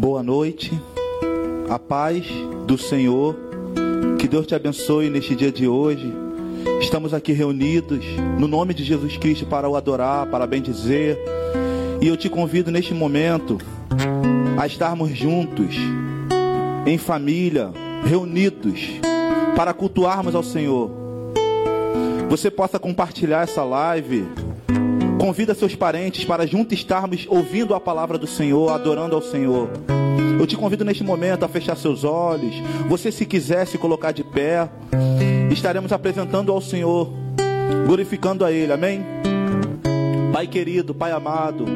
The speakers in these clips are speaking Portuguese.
Boa noite, a paz do Senhor, que Deus te abençoe neste dia de hoje. Estamos aqui reunidos no nome de Jesus Cristo para o adorar, para bendizer. E eu te convido neste momento a estarmos juntos, em família, reunidos, para cultuarmos ao Senhor. Você possa compartilhar essa live. Convida seus parentes para juntos estarmos ouvindo a palavra do Senhor, adorando ao Senhor. Eu te convido neste momento a fechar seus olhos. Você, se quiser, se colocar de pé. Estaremos apresentando ao Senhor, glorificando a Ele. Amém? Pai querido, Pai amado,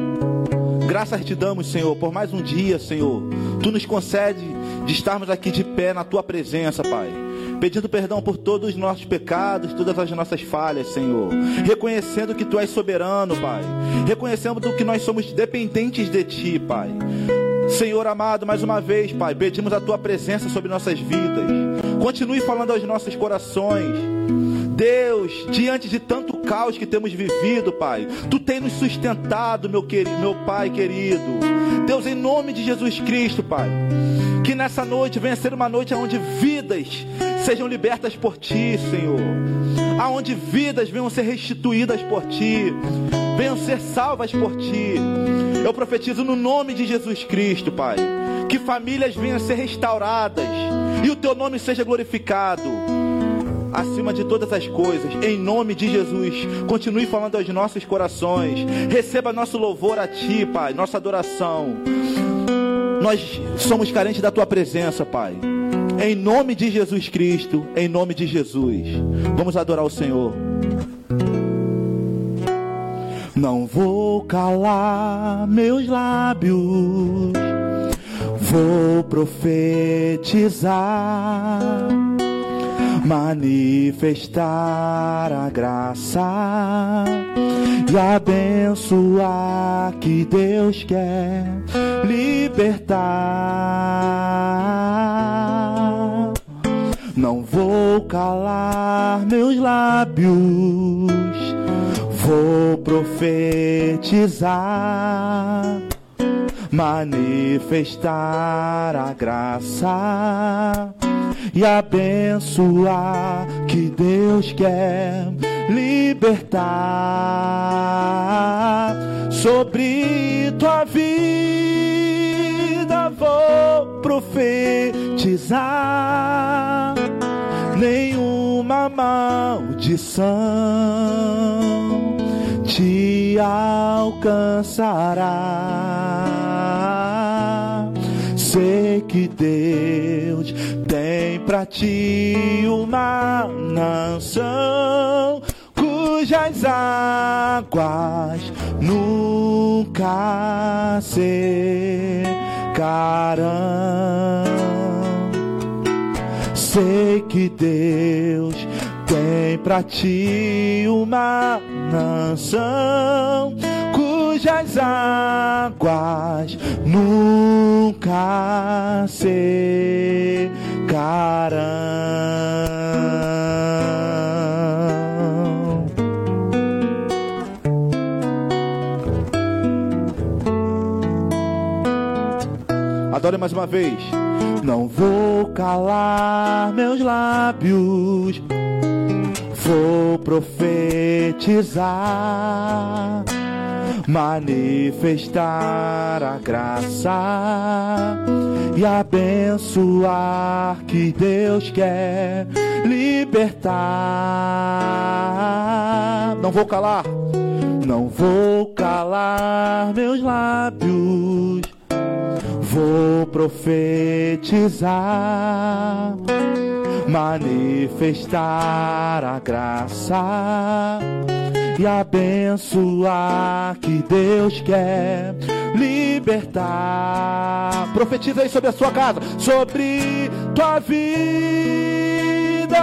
graças te damos, Senhor, por mais um dia, Senhor. Tu nos concede de estarmos aqui de pé na tua presença, Pai. Pedindo perdão por todos os nossos pecados, todas as nossas falhas, Senhor. Reconhecendo que Tu és soberano, Pai. Reconhecendo que nós somos dependentes de Ti, Pai. Senhor amado, mais uma vez, Pai, pedimos a tua presença sobre nossas vidas. Continue falando aos nossos corações. Deus, diante de tanto caos que temos vivido, Pai, tu tem nos sustentado, meu querido, meu Pai querido. Deus, em nome de Jesus Cristo, Pai, que nessa noite venha ser uma noite onde vidas sejam libertas por ti, Senhor. Aonde vidas venham ser restituídas por ti, venham ser salvas por ti. Eu profetizo no nome de Jesus Cristo, Pai, que famílias venham ser restauradas e o teu nome seja glorificado. Acima de todas as coisas, em nome de Jesus, continue falando aos nossos corações. Receba nosso louvor a Ti, Pai, nossa adoração. Nós somos carentes da Tua presença, Pai. Em nome de Jesus Cristo, em nome de Jesus. Vamos adorar o Senhor. Não vou calar meus lábios, vou profetizar, manifestar a graça e abençoar que Deus quer libertar. Não vou calar meus lábios Vou profetizar, manifestar a graça e abençoar que Deus quer libertar sobre tua vida. Vou profetizar nenhuma maldição te alcançará. Sei que Deus tem para ti uma nação cujas águas nunca secarão. Sei que Deus para ti uma nação cujas águas nunca secarão. Adore mais uma vez. Não vou calar meus lábios vou profetizar, manifestar a graça e abençoar que Deus quer libertar. Não vou calar, não vou calar meus lábios, vou profetizar manifestar a graça e abençoar que Deus quer libertar. Profetiza aí sobre a sua casa, sobre tua vida.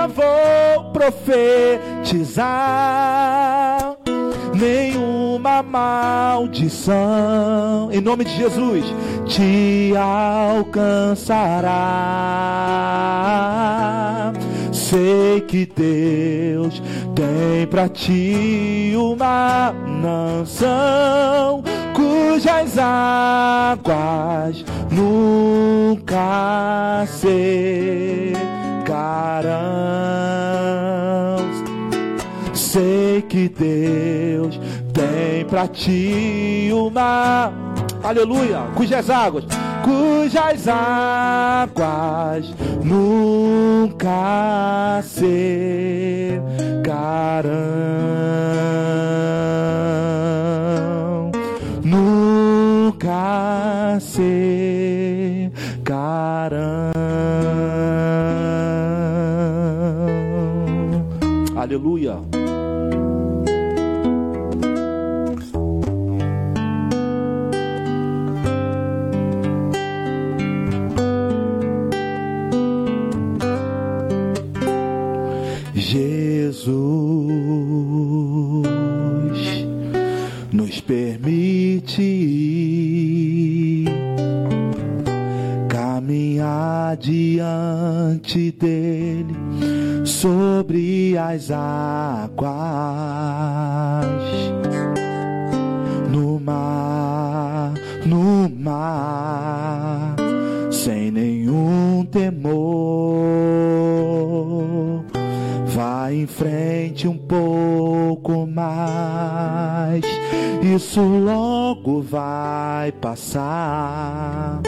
Vou profetizar nenhuma maldição, em nome de Jesus, te alcançará. Sei que Deus tem para ti uma nação cujas águas nunca secarão. Sei que Deus tem pra ti uma, aleluia, cujas águas, cujas águas nunca secarão, nunca secarão. Aleluia. Diante dele sobre as águas no mar, no mar, sem nenhum temor. Em frente um pouco mais, isso logo vai passar.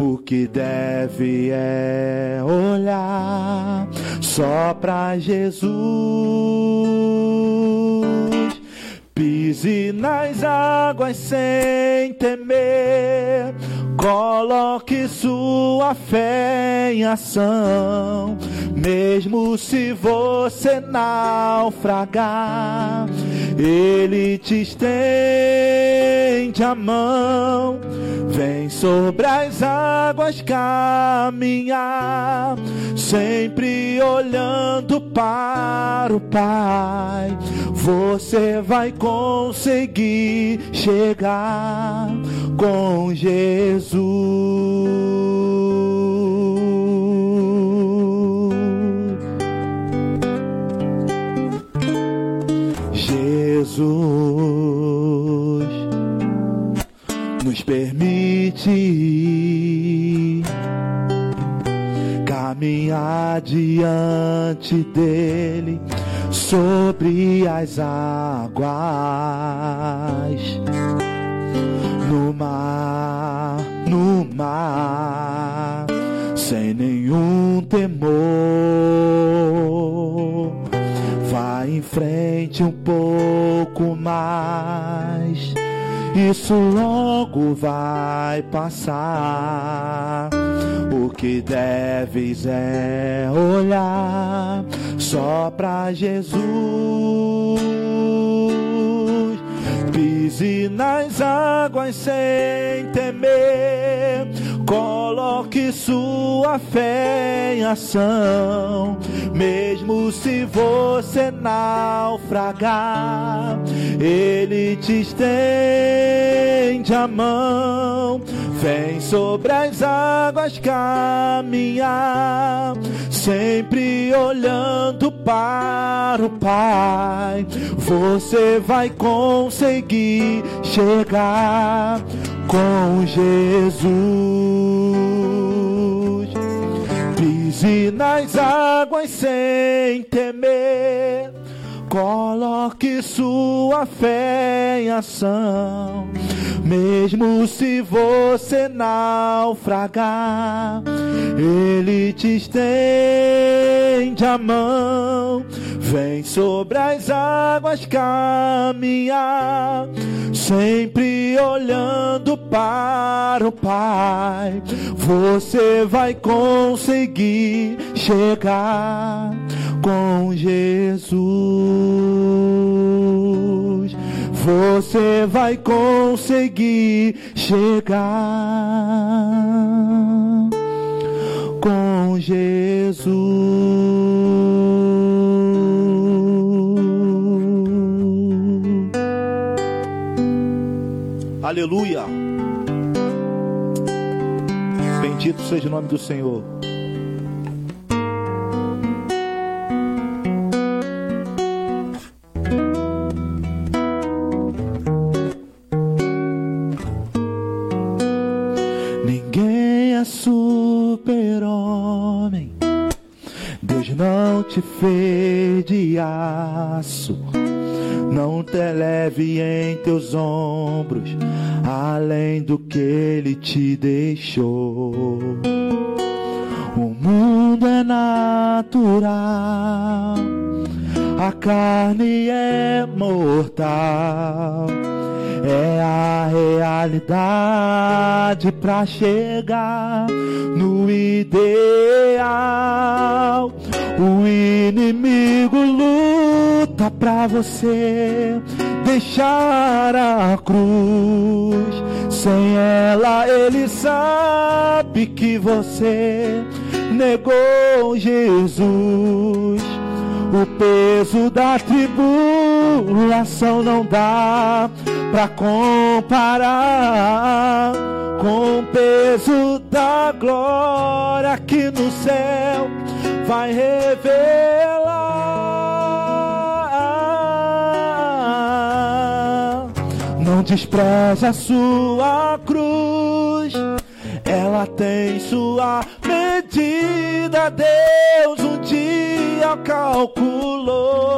O que deve é olhar só pra Jesus. Pise nas águas sem temer. Coloque sua fé em ação, mesmo se você naufragar, Ele te estende a mão. Vem sobre as águas caminhar, sempre olhando para o Pai. Você vai conseguir chegar com Jesus. Jesus nos permite caminhar diante dele sobre as águas no mar, no mar, sem nenhum temor. Vai em frente um pouco mais, isso logo vai passar. O que deves é olhar só pra Jesus. Pise nas águas sem temer. Coloque sua fé em ação, mesmo se você naufragar, Ele te estende a mão. Vem sobre as águas caminhar, sempre olhando para o Pai. Você vai conseguir chegar com Jesus. Pise nas águas sem temer. Coloque sua fé em ação, mesmo se você naufragar, Ele te estende a mão. Vem sobre as águas caminhar, sempre olhando para o Pai. Você vai conseguir chegar com Jesus. Você vai conseguir chegar com Jesus. Aleluia. Bendito seja o nome do Senhor. Ninguém é super-homem. Deus não te fez de aço. Não te leve em teus ombros além do que ele te deixou. O mundo é natural, a carne é mortal é a realidade para chegar no ideal. O inimigo luta para você deixar a cruz. Sem ela, ele sabe que você negou Jesus. O peso da tribulação não dá pra comparar com o peso da glória que no céu vai revelar. Não despreze a sua cruz, ela tem sua medida. Deus um dia calculou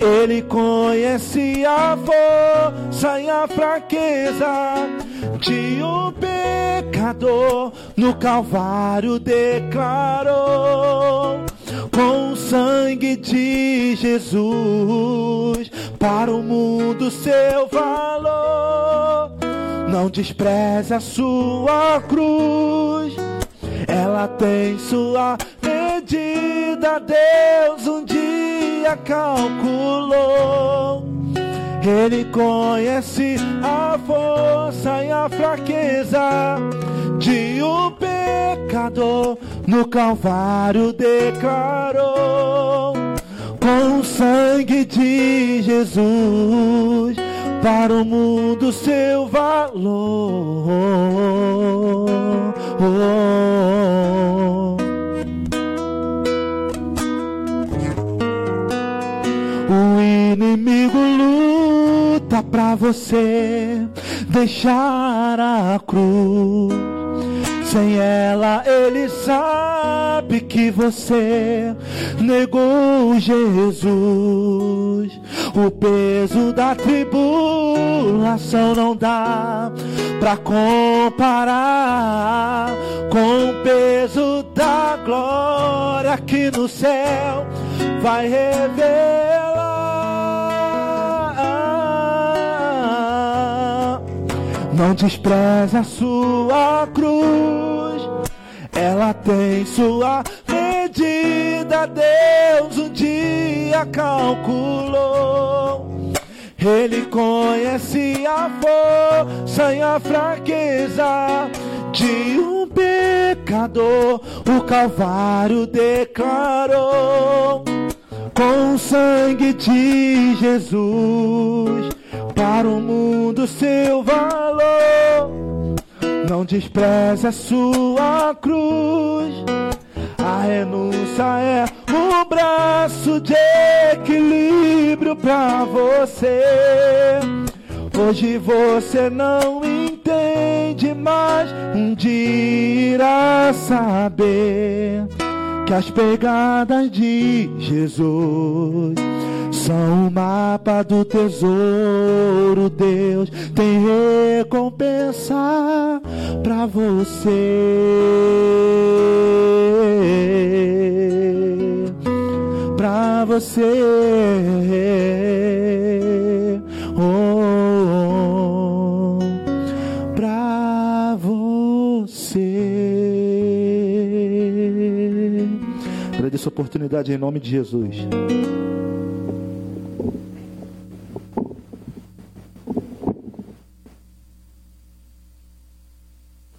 ele conhece a força e a fraqueza de um pecador. No Calvário declarou com o sangue de Jesus para o mundo seu valor. Não despreze a sua cruz, ela tem sua medida. Deus um dia calculou. Ele conhece a força e a fraqueza de um pecador. No Calvário declarou com o sangue de Jesus para o mundo seu valor. O inimigo luta pra você deixar a cruz. Sem ela, ele sabe que você negou Jesus. O peso da tribulação não dá pra comparar com o peso da glória que no céu vai revelar. Não despreze a sua cruz, ela tem sua medida. Deus um dia calculou. Ele conhece a força e a fraqueza de um pecador. O Calvário declarou com o sangue de Jesus para o mundo seu valor. Não despreze a sua cruz. A renúncia é um braço de equilíbrio para você. Hoje você não entende, mas um dia irá saber que as pegadas de Jesus são o mapa do tesouro. Deus tem recompensa pra você. Pra você. Oh, Agradeço a oportunidade em nome de Jesus.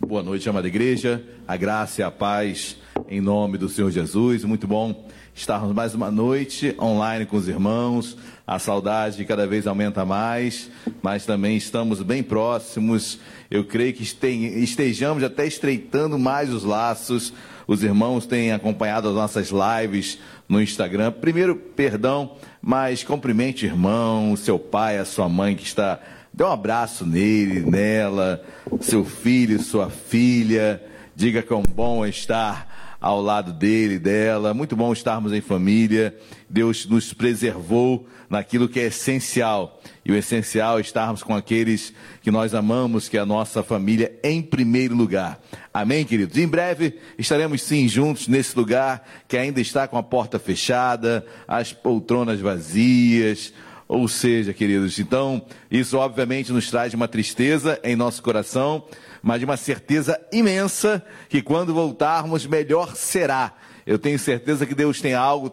Boa noite, amada igreja. A graça e a paz em nome do Senhor Jesus. Muito bom estarmos mais uma noite online com os irmãos. A saudade cada vez aumenta mais, mas também estamos bem próximos. Eu creio que estejamos até estreitando mais os laços. Os irmãos têm acompanhado as nossas lives no Instagram. Primeiro, perdão, mas cumprimente irmão, seu pai, a sua mãe que está Dê um abraço nele, nela, seu filho, sua filha. Diga quão bom é estar ao lado dele, dela. Muito bom estarmos em família. Deus nos preservou naquilo que é essencial. E o essencial é estarmos com aqueles que nós amamos, que é a nossa família, em primeiro lugar. Amém, queridos? Em breve estaremos sim juntos nesse lugar que ainda está com a porta fechada, as poltronas vazias. Ou seja, queridos, então isso obviamente nos traz uma tristeza em nosso coração, mas de uma certeza imensa que quando voltarmos, melhor será. Eu tenho certeza que Deus tem algo,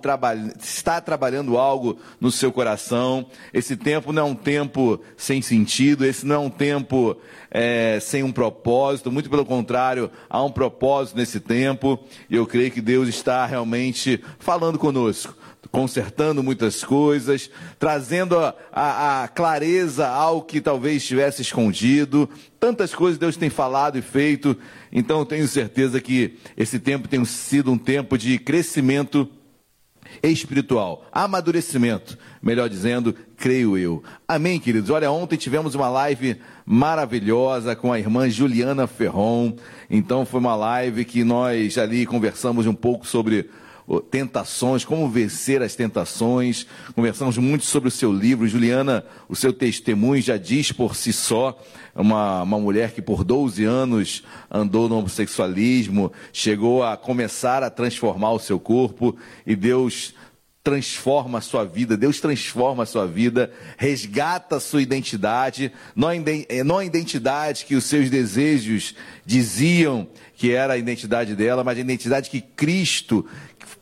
está trabalhando algo no seu coração. Esse tempo não é um tempo sem sentido, esse não é um tempo é, sem um propósito, muito pelo contrário, há um propósito nesse tempo, e eu creio que Deus está realmente falando conosco consertando muitas coisas, trazendo a, a, a, clareza ao que talvez estivesse escondido. Tantas coisas Deus tem falado e feito, então eu tenho certeza que esse tempo tem sido um tempo de crescimento espiritual, amadurecimento, melhor dizendo, creio eu. Amém, queridos? Olha, ontem tivemos uma live maravilhosa com a irmã Juliana Ferron. Então foi uma live que nós ali conversamos um pouco sobre tentações, como vencer as tentações. Conversamos muito sobre o seu livro. Juliana, o seu testemunho já diz por si só. Uma, uma mulher que por 12 anos andou no homossexualismo, chegou a começar a transformar o seu corpo e Deus transforma a sua vida, Deus transforma a sua vida, resgata a sua identidade, não a identidade que os seus desejos diziam que era a identidade dela, mas a identidade que Cristo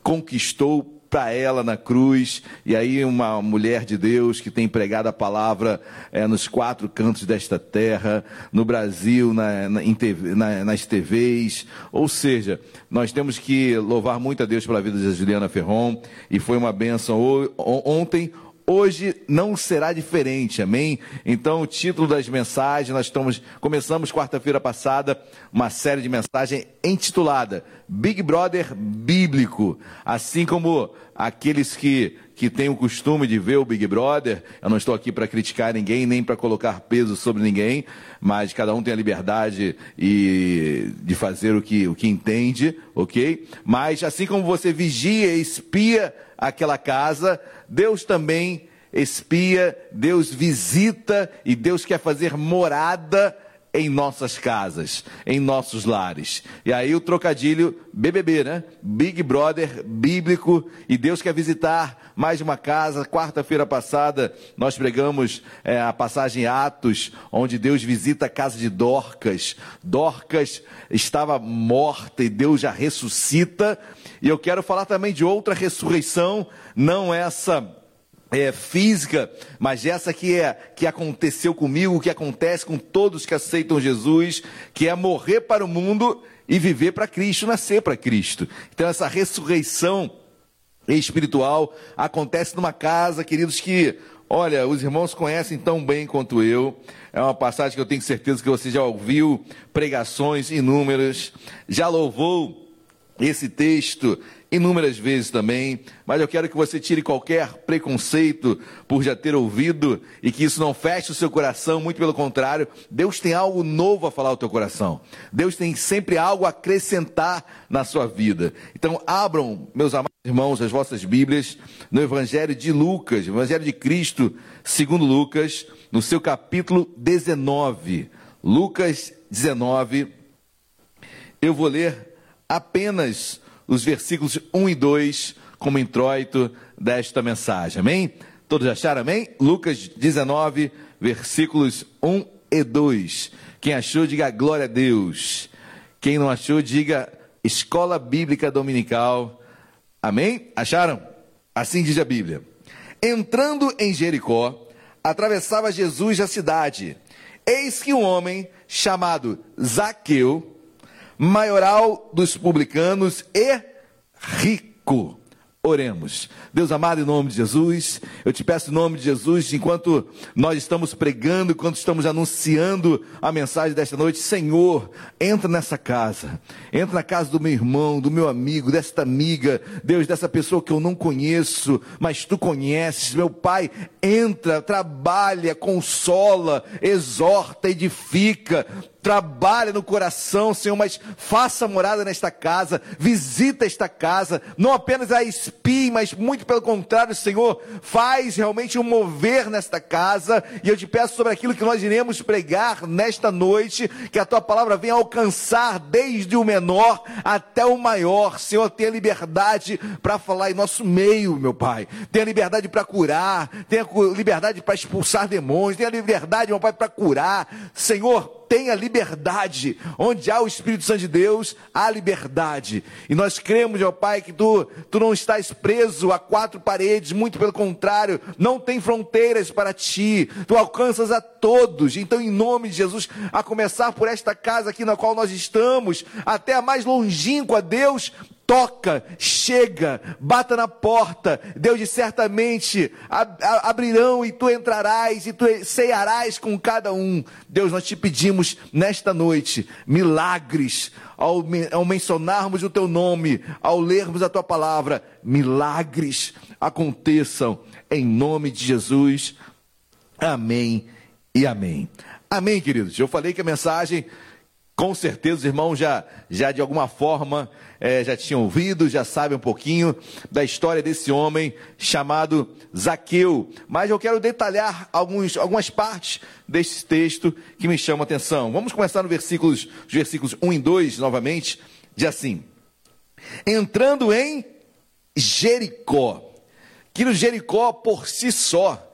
conquistou para ela na cruz, e aí uma mulher de Deus que tem pregado a palavra é, nos quatro cantos desta terra, no Brasil, na, na, TV, na, nas TVs, ou seja, nós temos que louvar muito a Deus pela vida de Juliana Ferron, e foi uma benção ontem, Hoje não será diferente, amém? Então, o título das mensagens, nós estamos, começamos quarta-feira passada uma série de mensagens intitulada Big Brother Bíblico. Assim como aqueles que, que têm o costume de ver o Big Brother, eu não estou aqui para criticar ninguém, nem para colocar peso sobre ninguém, mas cada um tem a liberdade e, de fazer o que, o que entende, ok? Mas assim como você vigia e espia aquela casa, Deus também espia, Deus visita e Deus quer fazer morada em nossas casas, em nossos lares. E aí o trocadilho BBB, né? Big Brother bíblico e Deus quer visitar mais uma casa. Quarta-feira passada nós pregamos é, a passagem Atos, onde Deus visita a casa de Dorcas. Dorcas estava morta e Deus já ressuscita. E eu quero falar também de outra ressurreição, não essa é, física, mas essa que é que aconteceu comigo, que acontece com todos que aceitam Jesus, que é morrer para o mundo e viver para Cristo, nascer para Cristo. Então essa ressurreição espiritual acontece numa casa, queridos, que Olha, os irmãos conhecem tão bem quanto eu. É uma passagem que eu tenho certeza que você já ouviu, pregações inúmeras, já louvou esse texto inúmeras vezes também, mas eu quero que você tire qualquer preconceito por já ter ouvido e que isso não feche o seu coração, muito pelo contrário, Deus tem algo novo a falar ao teu coração. Deus tem sempre algo a acrescentar na sua vida. Então, abram, meus amados irmãos, as vossas Bíblias no Evangelho de Lucas, Evangelho de Cristo, segundo Lucas, no seu capítulo 19. Lucas 19. Eu vou ler apenas os versículos 1 e 2 como introito desta mensagem. Amém? Todos acharam amém? Lucas 19, versículos 1 e 2. Quem achou, diga glória a Deus. Quem não achou, diga Escola Bíblica Dominical. Amém? Acharam? Assim diz a Bíblia. Entrando em Jericó, atravessava Jesus a cidade. Eis que um homem chamado Zaqueu, maioral dos publicanos e rico. Oremos. Deus amado, em nome de Jesus, eu te peço em nome de Jesus, enquanto nós estamos pregando, enquanto estamos anunciando a mensagem desta noite, Senhor, entra nessa casa, entra na casa do meu irmão, do meu amigo, desta amiga, Deus, dessa pessoa que eu não conheço, mas tu conheces, meu Pai, entra, trabalha, consola, exorta, edifica, trabalha no coração, Senhor, mas faça morada nesta casa, visita esta casa, não apenas a espie, mas muito pelo contrário, Senhor, faz realmente um mover nesta casa, e eu te peço sobre aquilo que nós iremos pregar nesta noite, que a tua palavra venha alcançar desde o menor até o maior, Senhor, tenha liberdade para falar em nosso meio, meu Pai, tenha liberdade para curar, tenha liberdade para expulsar demônios, tenha liberdade, meu Pai, para curar, Senhor, tenha liberdade. Onde há o Espírito Santo de Deus, há liberdade. E nós cremos, meu Pai, que tu, tu não estás preso a quatro paredes, muito pelo contrário, não tem fronteiras para ti. Tu alcanças a todos. Então, em nome de Jesus, a começar por esta casa aqui na qual nós estamos, até a mais longínqua, Deus, toca, chega, bata na porta. Deus diz certamente ab abrirão e tu entrarás e tu cearás com cada um. Deus, nós te pedimos nesta noite milagres ao, ao mencionarmos o teu nome, ao lermos a tua palavra, milagres aconteçam em nome de Jesus. Amém e amém. Amém, queridos. Eu falei que a mensagem com certeza os irmãos já, já de alguma forma é, já tinham ouvido, já sabem um pouquinho da história desse homem chamado Zaqueu. Mas eu quero detalhar alguns, algumas partes desse texto que me chamam a atenção. Vamos começar no versículos, os versículos 1 e 2 novamente. Diz assim: Entrando em Jericó, que no Jericó por si só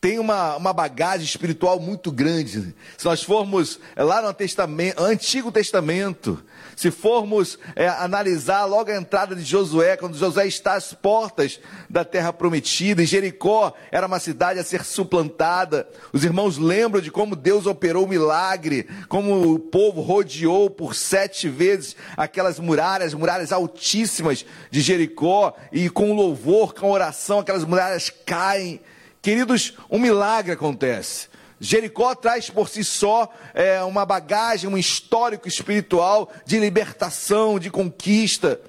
tem uma, uma bagagem espiritual muito grande. Se nós formos é, lá no testamento, Antigo Testamento, se formos é, analisar logo a entrada de Josué, quando Josué está às portas da terra prometida, e Jericó era uma cidade a ser suplantada, os irmãos lembram de como Deus operou o milagre, como o povo rodeou por sete vezes aquelas muralhas, muralhas altíssimas de Jericó, e com louvor, com oração, aquelas muralhas caem. Queridos, um milagre acontece. Jericó traz por si só é, uma bagagem, um histórico espiritual de libertação, de conquista.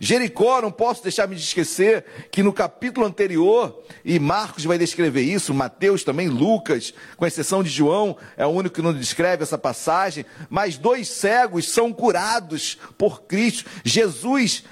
Jericó, não posso deixar me de esquecer que no capítulo anterior, e Marcos vai descrever isso, Mateus também, Lucas, com exceção de João, é o único que não descreve essa passagem, mas dois cegos são curados por Cristo. Jesus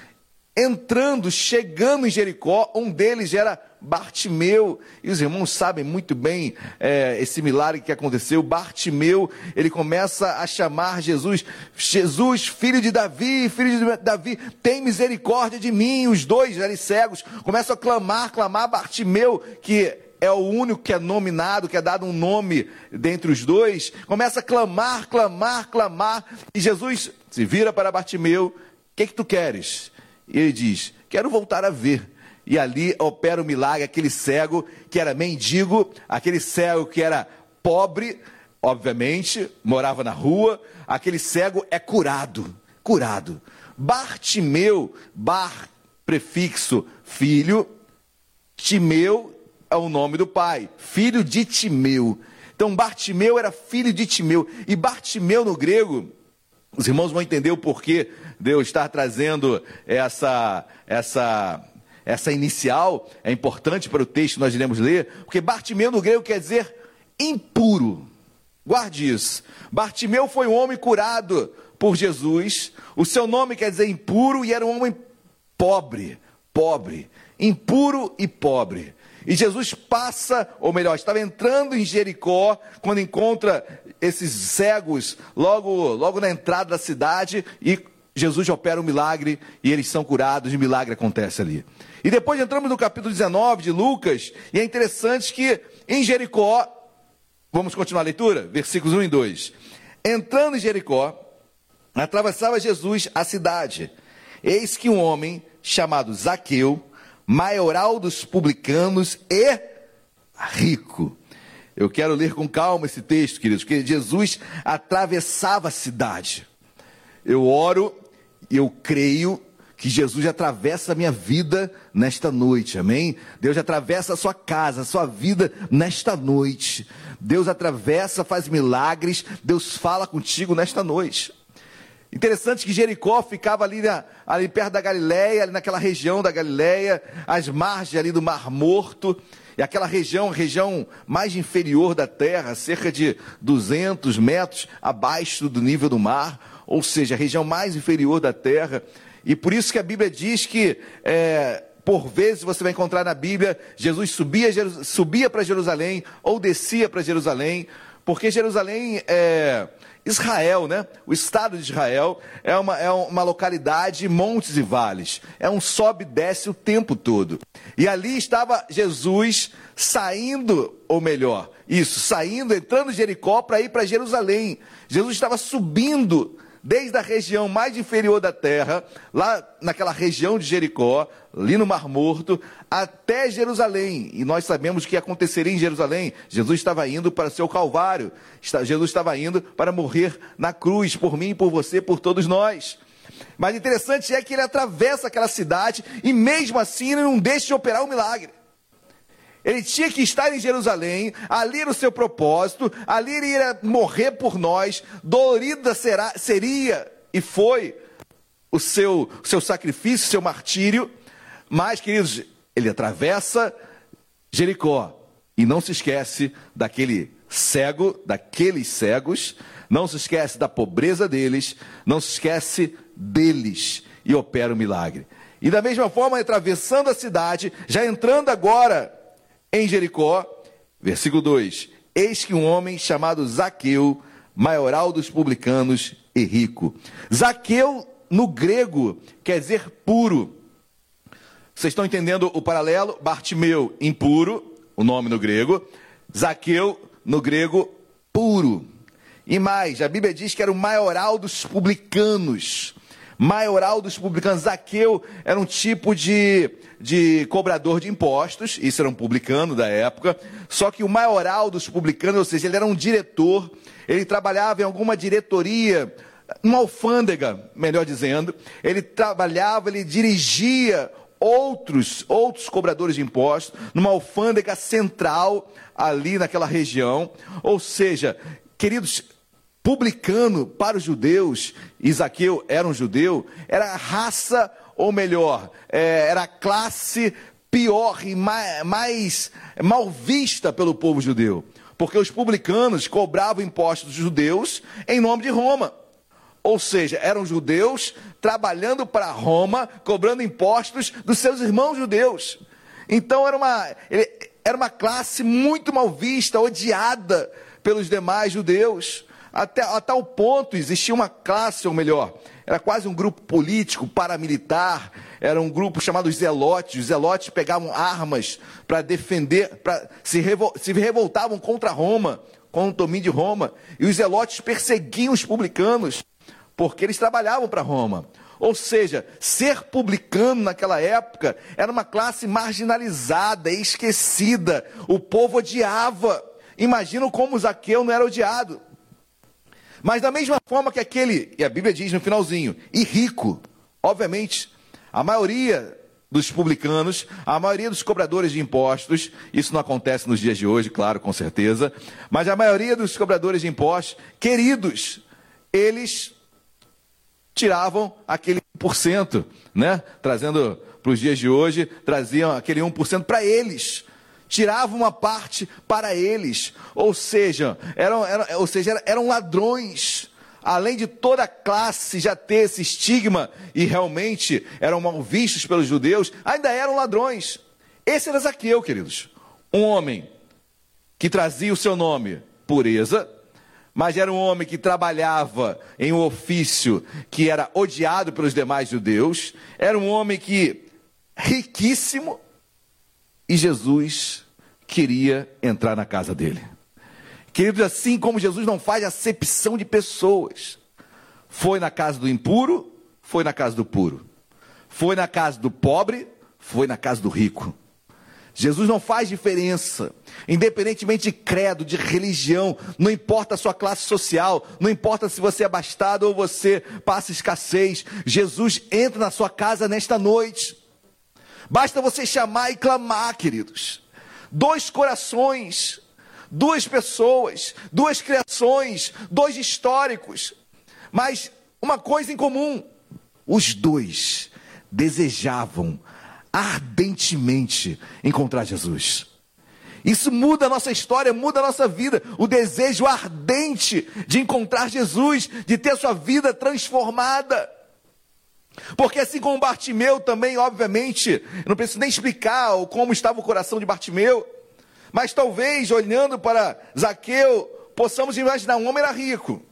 entrando, chegando em Jericó, um deles era Bartimeu, e os irmãos sabem muito bem é, esse milagre que aconteceu. Bartimeu, ele começa a chamar Jesus, Jesus, filho de Davi, filho de Davi, tem misericórdia de mim. Os dois ali cegos começam a clamar, clamar. Bartimeu, que é o único que é nominado, que é dado um nome dentre os dois, começa a clamar, clamar, clamar, e Jesus se vira para Bartimeu: O que, que tu queres? E ele diz: Quero voltar a ver e ali opera o milagre, aquele cego que era mendigo, aquele cego que era pobre, obviamente, morava na rua, aquele cego é curado, curado. Bartimeu, bar, prefixo filho, Timeu é o nome do pai, filho de Timeu. Então Bartimeu era filho de Timeu, e Bartimeu no grego, os irmãos vão entender o porquê Deus está trazendo essa, essa essa inicial é importante para o texto que nós iremos ler, porque Bartimeu no grego quer dizer impuro. Guarde isso. Bartimeu foi um homem curado por Jesus. O seu nome quer dizer impuro e era um homem pobre, pobre, impuro e pobre. E Jesus passa, ou melhor, estava entrando em Jericó quando encontra esses cegos logo, logo na entrada da cidade e Jesus opera um milagre e eles são curados e milagre acontece ali. E depois entramos no capítulo 19 de Lucas, e é interessante que em Jericó, vamos continuar a leitura? Versículos 1 e 2. Entrando em Jericó, atravessava Jesus a cidade. Eis que um homem chamado Zaqueu, maioral dos publicanos e rico. Eu quero ler com calma esse texto, queridos, porque Jesus atravessava a cidade. Eu oro, eu creio que Jesus atravessa a minha vida nesta noite, amém? Deus atravessa a sua casa, a sua vida nesta noite. Deus atravessa, faz milagres, Deus fala contigo nesta noite. Interessante que Jericó ficava ali, na, ali perto da Galileia, ali naquela região da Galileia, as margens ali do Mar Morto, e aquela região, região mais inferior da terra, cerca de 200 metros abaixo do nível do mar, ou seja, a região mais inferior da terra. E por isso que a Bíblia diz que, é, por vezes você vai encontrar na Bíblia, Jesus subia, subia para Jerusalém ou descia para Jerusalém, porque Jerusalém é Israel, né? O Estado de Israel é uma, é uma localidade, montes e vales. É um sobe e desce o tempo todo. E ali estava Jesus saindo, ou melhor, isso, saindo, entrando em Jericó para ir para Jerusalém. Jesus estava subindo desde a região mais inferior da terra, lá naquela região de Jericó, ali no Mar Morto, até Jerusalém. E nós sabemos o que aconteceria em Jerusalém. Jesus estava indo para o seu Calvário. Jesus estava indo para morrer na cruz, por mim, por você, por todos nós. Mas interessante é que ele atravessa aquela cidade e mesmo assim não deixa de operar o um milagre. Ele tinha que estar em Jerusalém, ali era o seu propósito, ali ele iria morrer por nós, dolorida será, seria e foi o seu, o seu sacrifício, o seu martírio. Mas, queridos, ele atravessa Jericó e não se esquece daquele cego, daqueles cegos, não se esquece da pobreza deles, não se esquece deles e opera o milagre. E da mesma forma, atravessando a cidade, já entrando agora em Jericó, versículo 2: Eis que um homem chamado Zaqueu, maioral dos publicanos e rico. Zaqueu, no grego, quer dizer puro. Vocês estão entendendo o paralelo? Bartimeu, impuro, o nome no grego. Zaqueu, no grego, puro. E mais, a Bíblia diz que era o maioral dos publicanos maioral dos publicanos. Zaqueu era um tipo de, de cobrador de impostos, isso era um publicano da época, só que o maioral dos publicanos, ou seja, ele era um diretor, ele trabalhava em alguma diretoria, uma alfândega, melhor dizendo, ele trabalhava, ele dirigia outros, outros cobradores de impostos numa alfândega central ali naquela região, ou seja, queridos, publicano para os judeus, Isaqueu era um judeu, era a raça, ou melhor, é, era a classe pior e mais, mal vista pelo povo judeu. Porque os publicanos cobravam impostos dos judeus em nome de Roma. Ou seja, eram judeus trabalhando para Roma, cobrando impostos dos seus irmãos judeus. Então era uma, era uma classe muito mal vista, odiada pelos demais judeus. Até a tal ponto existia uma classe, ou melhor, era quase um grupo político, paramilitar, era um grupo chamado Zelotes. Os Zelotes pegavam armas para defender, para se, revol, se revoltavam contra Roma, contra o domínio de Roma. E os Zelotes perseguiam os publicanos, porque eles trabalhavam para Roma. Ou seja, ser publicano naquela época era uma classe marginalizada, esquecida. O povo odiava. Imagina como Zaqueu não era odiado. Mas da mesma forma que aquele, e a Bíblia diz no finalzinho, e rico, obviamente, a maioria dos publicanos, a maioria dos cobradores de impostos, isso não acontece nos dias de hoje, claro, com certeza, mas a maioria dos cobradores de impostos, queridos, eles tiravam aquele 1%, né? Trazendo para os dias de hoje, traziam aquele 1% para eles tirava uma parte para eles, ou seja, eram, eram, ou seja, eram ladrões. Além de toda a classe já ter esse estigma e realmente eram mal vistos pelos judeus, ainda eram ladrões. Esse era Zaqueu, queridos. Um homem que trazia o seu nome pureza, mas era um homem que trabalhava em um ofício que era odiado pelos demais judeus, era um homem que riquíssimo, e Jesus queria entrar na casa dele. Queridos, assim como Jesus não faz acepção de pessoas, foi na casa do impuro, foi na casa do puro, foi na casa do pobre, foi na casa do rico. Jesus não faz diferença, independentemente de credo, de religião, não importa a sua classe social, não importa se você é abastado ou você passa escassez, Jesus entra na sua casa nesta noite. Basta você chamar e clamar, queridos. Dois corações, duas pessoas, duas criações, dois históricos. Mas uma coisa em comum: os dois desejavam ardentemente encontrar Jesus. Isso muda a nossa história, muda a nossa vida. O desejo ardente de encontrar Jesus, de ter a sua vida transformada. Porque assim como Bartimeu também, obviamente, não preciso nem explicar como estava o coração de Bartimeu, mas talvez olhando para Zaqueu, possamos imaginar, um homem era rico.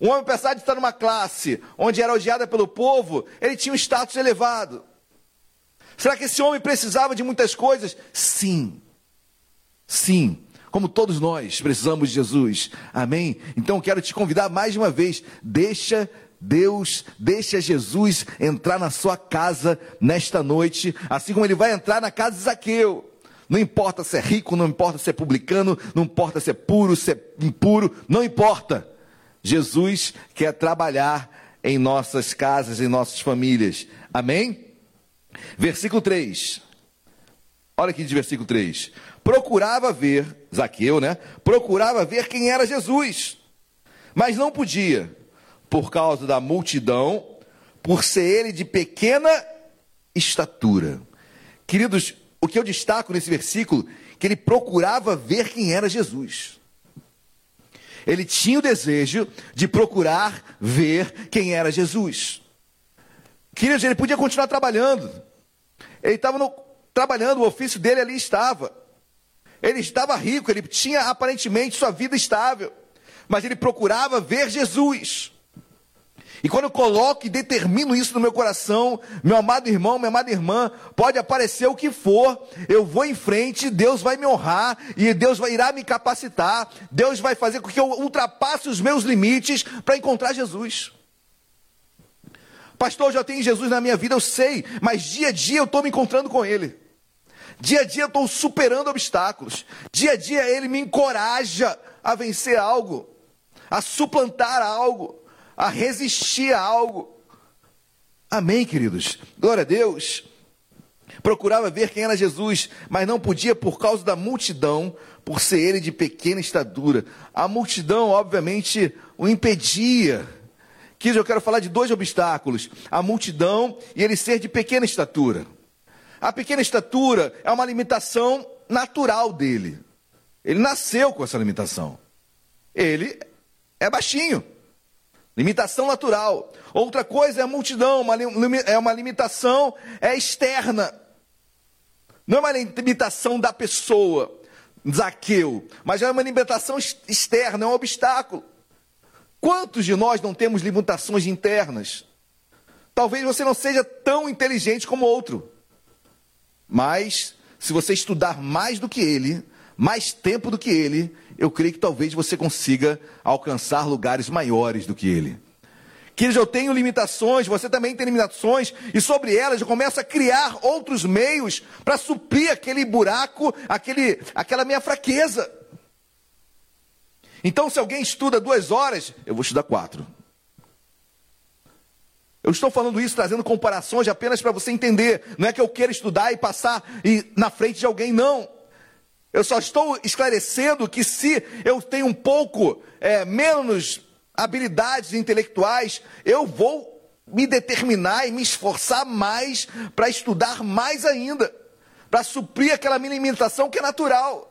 Um homem, apesar de estar numa classe onde era odiada pelo povo, ele tinha um status elevado. Será que esse homem precisava de muitas coisas? Sim. Sim. Como todos nós precisamos de Jesus. Amém? Então quero te convidar mais uma vez. Deixa Deus, deixa Jesus entrar na sua casa nesta noite, assim como ele vai entrar na casa de Zaqueu. Não importa se é rico, não importa se é publicano, não importa se é puro, se é impuro, não importa. Jesus quer trabalhar em nossas casas, em nossas famílias. Amém? Versículo 3. Olha aqui de versículo 3. Procurava ver, Zaqueu, né? Procurava ver quem era Jesus, mas não podia, por causa da multidão, por ser ele de pequena estatura. Queridos, o que eu destaco nesse versículo, que ele procurava ver quem era Jesus. Ele tinha o desejo de procurar ver quem era Jesus. Queridos, ele podia continuar trabalhando. Ele estava trabalhando, o ofício dele ali estava. Ele estava rico, ele tinha aparentemente sua vida estável. Mas ele procurava ver Jesus. E quando eu coloco e determino isso no meu coração, meu amado irmão, minha amada irmã, pode aparecer o que for, eu vou em frente, Deus vai me honrar e Deus vai, irá me capacitar, Deus vai fazer com que eu ultrapasse os meus limites para encontrar Jesus. Pastor, eu já tenho Jesus na minha vida, eu sei, mas dia a dia eu estou me encontrando com Ele. Dia a dia eu estou superando obstáculos. Dia a dia Ele me encoraja a vencer algo, a suplantar algo a resistir a algo. Amém, queridos? Glória a Deus. Procurava ver quem era Jesus, mas não podia por causa da multidão, por ser ele de pequena estatura. A multidão, obviamente, o impedia. Quis eu quero falar de dois obstáculos: a multidão e ele ser de pequena estatura. A pequena estatura é uma limitação natural dele. Ele nasceu com essa limitação. Ele é baixinho. Limitação natural. Outra coisa é a multidão, uma, é uma limitação é externa. Não é uma limitação da pessoa, Zaqueu, mas é uma limitação externa, é um obstáculo. Quantos de nós não temos limitações internas? Talvez você não seja tão inteligente como outro, mas se você estudar mais do que ele, mais tempo do que ele, eu creio que talvez você consiga alcançar lugares maiores do que ele. Queridos, eu tenho limitações, você também tem limitações, e sobre elas eu começo a criar outros meios para suprir aquele buraco, aquele, aquela minha fraqueza. Então, se alguém estuda duas horas, eu vou estudar quatro. Eu estou falando isso trazendo comparações apenas para você entender. Não é que eu queira estudar e passar na frente de alguém, não. Eu só estou esclarecendo que se eu tenho um pouco é, menos habilidades intelectuais, eu vou me determinar e me esforçar mais para estudar mais ainda, para suprir aquela minha limitação que é natural.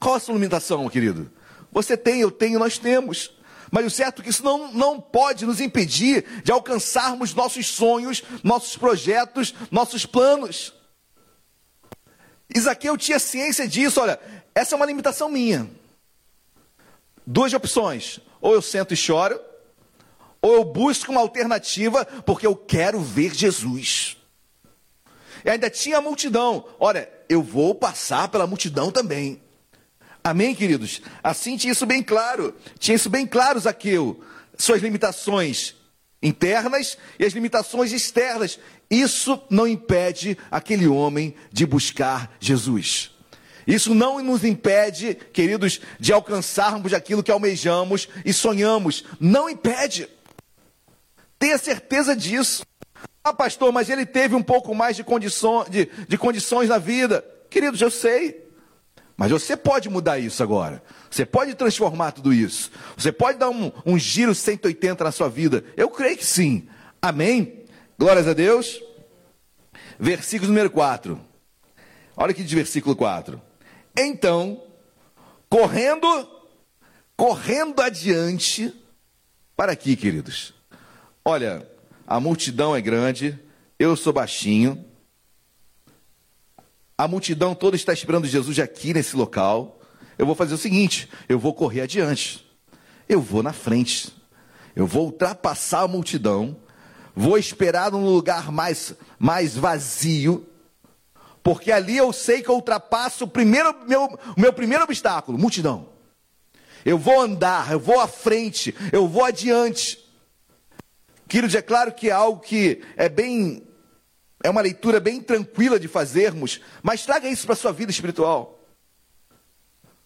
Qual a sua limitação, querido? Você tem, eu tenho, nós temos. Mas o certo é que isso não, não pode nos impedir de alcançarmos nossos sonhos, nossos projetos, nossos planos. Isaqueu tinha ciência disso, olha, essa é uma limitação minha. Duas opções: ou eu sento e choro, ou eu busco uma alternativa, porque eu quero ver Jesus. E ainda tinha a multidão. Olha, eu vou passar pela multidão também. Amém, queridos? Assim tinha isso bem claro. Tinha isso bem claro, Zaqueu. Suas limitações internas e as limitações externas. Isso não impede aquele homem de buscar Jesus. Isso não nos impede, queridos, de alcançarmos aquilo que almejamos e sonhamos. Não impede. Tenha certeza disso. Ah, pastor, mas ele teve um pouco mais de, condição, de, de condições na vida. Queridos, eu sei. Mas você pode mudar isso agora. Você pode transformar tudo isso. Você pode dar um, um giro 180 na sua vida. Eu creio que sim. Amém? Glórias a Deus. Versículo número 4. Olha aqui de versículo 4. Então, correndo, correndo adiante, para aqui, queridos. Olha, a multidão é grande, eu sou baixinho, a multidão toda está esperando Jesus aqui nesse local. Eu vou fazer o seguinte: eu vou correr adiante, eu vou na frente, eu vou ultrapassar a multidão, vou esperar num lugar mais, mais vazio, porque ali eu sei que eu ultrapasso o primeiro, meu, meu primeiro obstáculo, multidão. Eu vou andar, eu vou à frente, eu vou adiante. Queridos, é claro que é algo que é bem é uma leitura bem tranquila de fazermos, mas traga isso para a sua vida espiritual.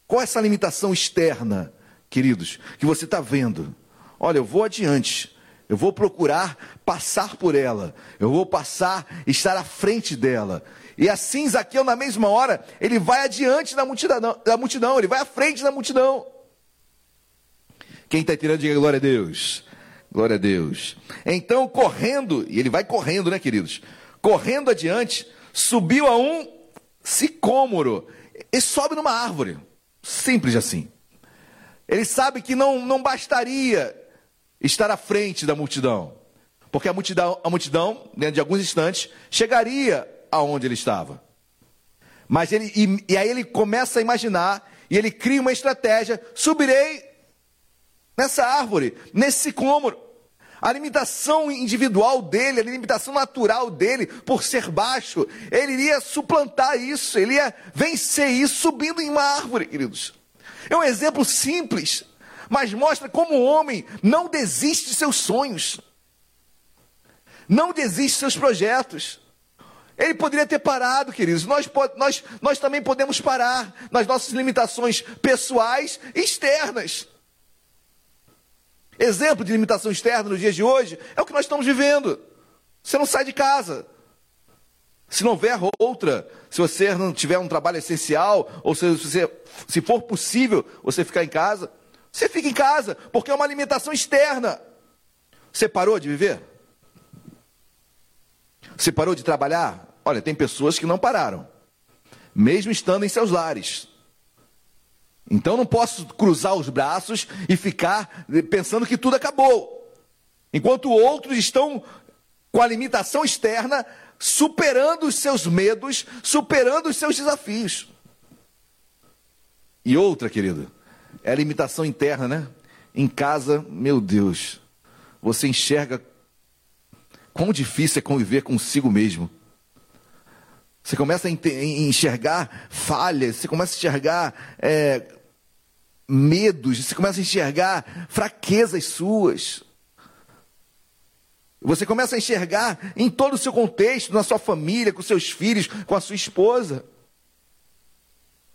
Qual é essa limitação externa, queridos, que você está vendo? Olha, eu vou adiante, eu vou procurar passar por ela, eu vou passar, estar à frente dela. E assim, Zaqueu, na mesma hora, ele vai adiante da multidão, da multidão ele vai à frente da multidão. Quem está tirando, diga glória a Deus. Glória a Deus. Então, correndo, e ele vai correndo, né, queridos? correndo adiante, subiu a um sicômoro e sobe numa árvore. Simples assim. Ele sabe que não, não bastaria estar à frente da multidão, porque a multidão, a multidão, dentro de alguns instantes, chegaria aonde ele estava. Mas ele, e, e aí ele começa a imaginar, e ele cria uma estratégia: subirei nessa árvore, nesse sicômoro. A limitação individual dele, a limitação natural dele, por ser baixo, ele iria suplantar isso, ele ia vencer isso subindo em uma árvore, queridos. É um exemplo simples, mas mostra como o homem não desiste de seus sonhos, não desiste de seus projetos. Ele poderia ter parado, queridos. Nós, nós, nós também podemos parar nas nossas limitações pessoais e externas. Exemplo de limitação externa nos dias de hoje é o que nós estamos vivendo. Você não sai de casa. Se não houver outra, se você não tiver um trabalho essencial, ou se, você, se for possível você ficar em casa, você fica em casa, porque é uma limitação externa. Você parou de viver? Você parou de trabalhar? Olha, tem pessoas que não pararam, mesmo estando em seus lares. Então não posso cruzar os braços e ficar pensando que tudo acabou. Enquanto outros estão com a limitação externa, superando os seus medos, superando os seus desafios. E outra, querido, é a limitação interna, né? Em casa, meu Deus, você enxerga quão difícil é conviver consigo mesmo. Você começa a enxergar falhas, você começa a enxergar é, medos, você começa a enxergar fraquezas suas. Você começa a enxergar em todo o seu contexto, na sua família, com seus filhos, com a sua esposa.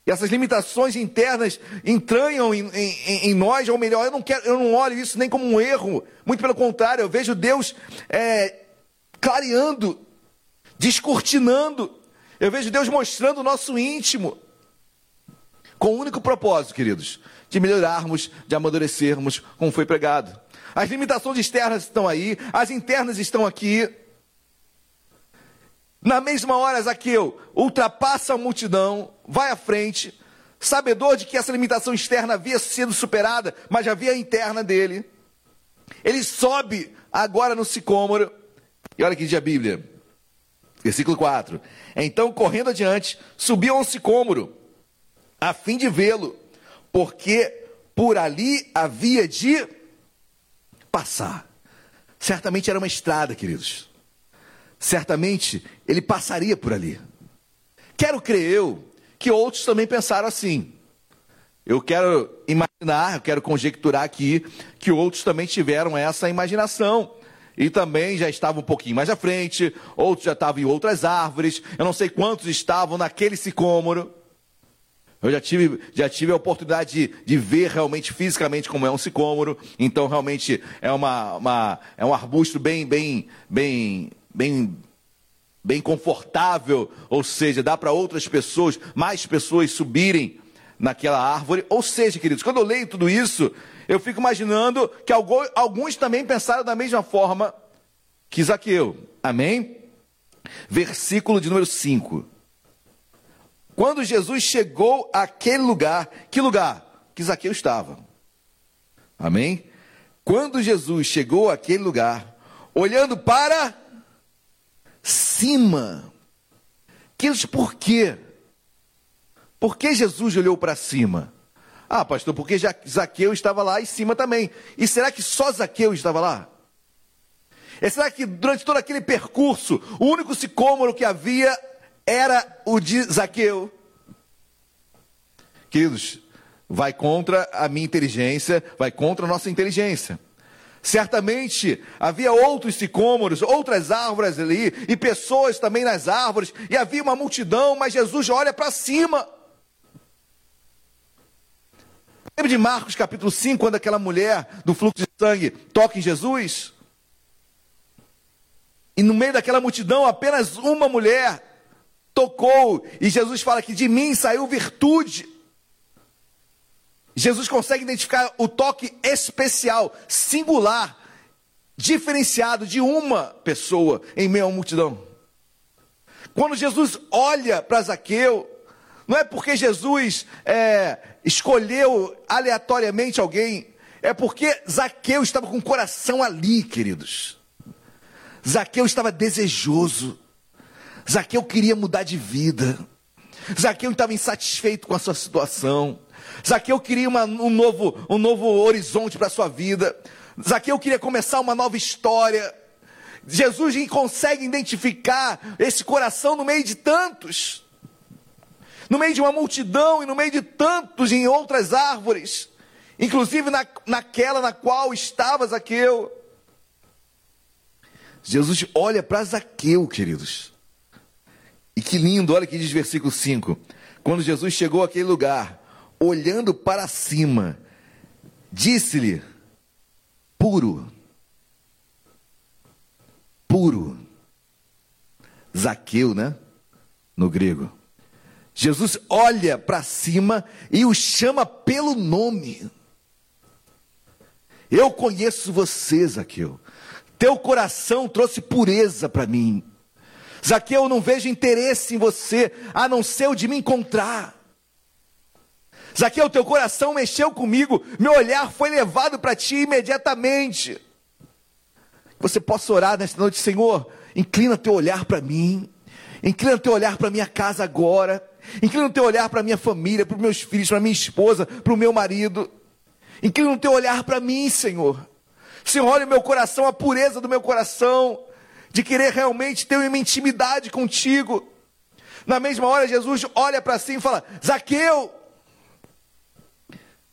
E essas limitações internas entranham em, em, em, nós, ou melhor, eu não, quero, eu não olho isso nem como um erro, muito pelo contrário, eu vejo Deus é, clareando, descortinando, eu vejo Deus mostrando o nosso íntimo, com o único propósito, queridos, de melhorarmos, de amadurecermos, como foi pregado. As limitações externas estão aí, as internas estão aqui. Na mesma hora, Zaqueu ultrapassa a multidão, vai à frente, sabedor de que essa limitação externa havia sido superada, mas já havia a interna dele. Ele sobe agora no sicômoro, e olha que diz a Bíblia, versículo 4: Então, correndo adiante, subiu a um sicômoro, a fim de vê-lo porque por ali havia de passar. Certamente era uma estrada, queridos. Certamente ele passaria por ali. Quero crer eu que outros também pensaram assim. Eu quero imaginar, eu quero conjecturar aqui que outros também tiveram essa imaginação e também já estavam um pouquinho mais à frente, outros já estavam em outras árvores, eu não sei quantos estavam naquele sicômoro. Eu já tive, já tive a oportunidade de, de, ver realmente fisicamente como é um sicômoro. Então, realmente é, uma, uma, é um arbusto bem, bem, bem, bem, bem confortável. Ou seja, dá para outras pessoas, mais pessoas subirem naquela árvore. Ou seja, queridos, quando eu leio tudo isso, eu fico imaginando que alguns também pensaram da mesma forma que Zaqueu. Amém? Versículo de número 5. Quando Jesus chegou àquele lugar, que lugar? Que Zaqueu estava. Amém? Quando Jesus chegou àquele lugar, olhando para cima. Queridos, por quê? Por que Jesus olhou para cima? Ah, pastor, porque Zaqueu estava lá em cima também. E será que só Zaqueu estava lá? E será que durante todo aquele percurso, o único sicômoro que havia era o de Zaqueu. Queridos, vai contra a minha inteligência, vai contra a nossa inteligência. Certamente havia outros sicômoros, outras árvores ali, e pessoas também nas árvores, e havia uma multidão, mas Jesus olha para cima. Lembra de Marcos capítulo 5, quando aquela mulher do fluxo de sangue toca em Jesus? E no meio daquela multidão, apenas uma mulher tocou, e Jesus fala que de mim saiu virtude. Jesus consegue identificar o toque especial, singular, diferenciado de uma pessoa em meio uma multidão. Quando Jesus olha para Zaqueu, não é porque Jesus é, escolheu aleatoriamente alguém, é porque Zaqueu estava com o coração ali, queridos. Zaqueu estava desejoso. Zaqueu queria mudar de vida. Zaqueu estava insatisfeito com a sua situação. Zaqueu queria uma, um, novo, um novo horizonte para a sua vida. Zaqueu queria começar uma nova história. Jesus consegue identificar esse coração no meio de tantos, no meio de uma multidão e no meio de tantos em outras árvores, inclusive na, naquela na qual estava Zaqueu. Jesus olha para Zaqueu, queridos. E que lindo, olha que diz versículo 5. Quando Jesus chegou àquele lugar, olhando para cima, disse-lhe: puro, puro. Zaqueu, né? No grego. Jesus olha para cima e o chama pelo nome. Eu conheço você, Zaqueu. Teu coração trouxe pureza para mim. Zaqueu, eu não vejo interesse em você, a não ser o de me encontrar. Zaqueu, teu coração mexeu comigo, meu olhar foi levado para ti imediatamente. Você possa orar nesta noite, Senhor, inclina teu olhar para mim, inclina teu olhar para minha casa agora, inclina teu olhar para minha família, para os meus filhos, para minha esposa, para o meu marido. Inclina teu olhar para mim, Senhor. Senhor, olha o meu coração, a pureza do meu coração de querer realmente ter uma intimidade contigo. Na mesma hora, Jesus olha para si e fala: Zaqueu,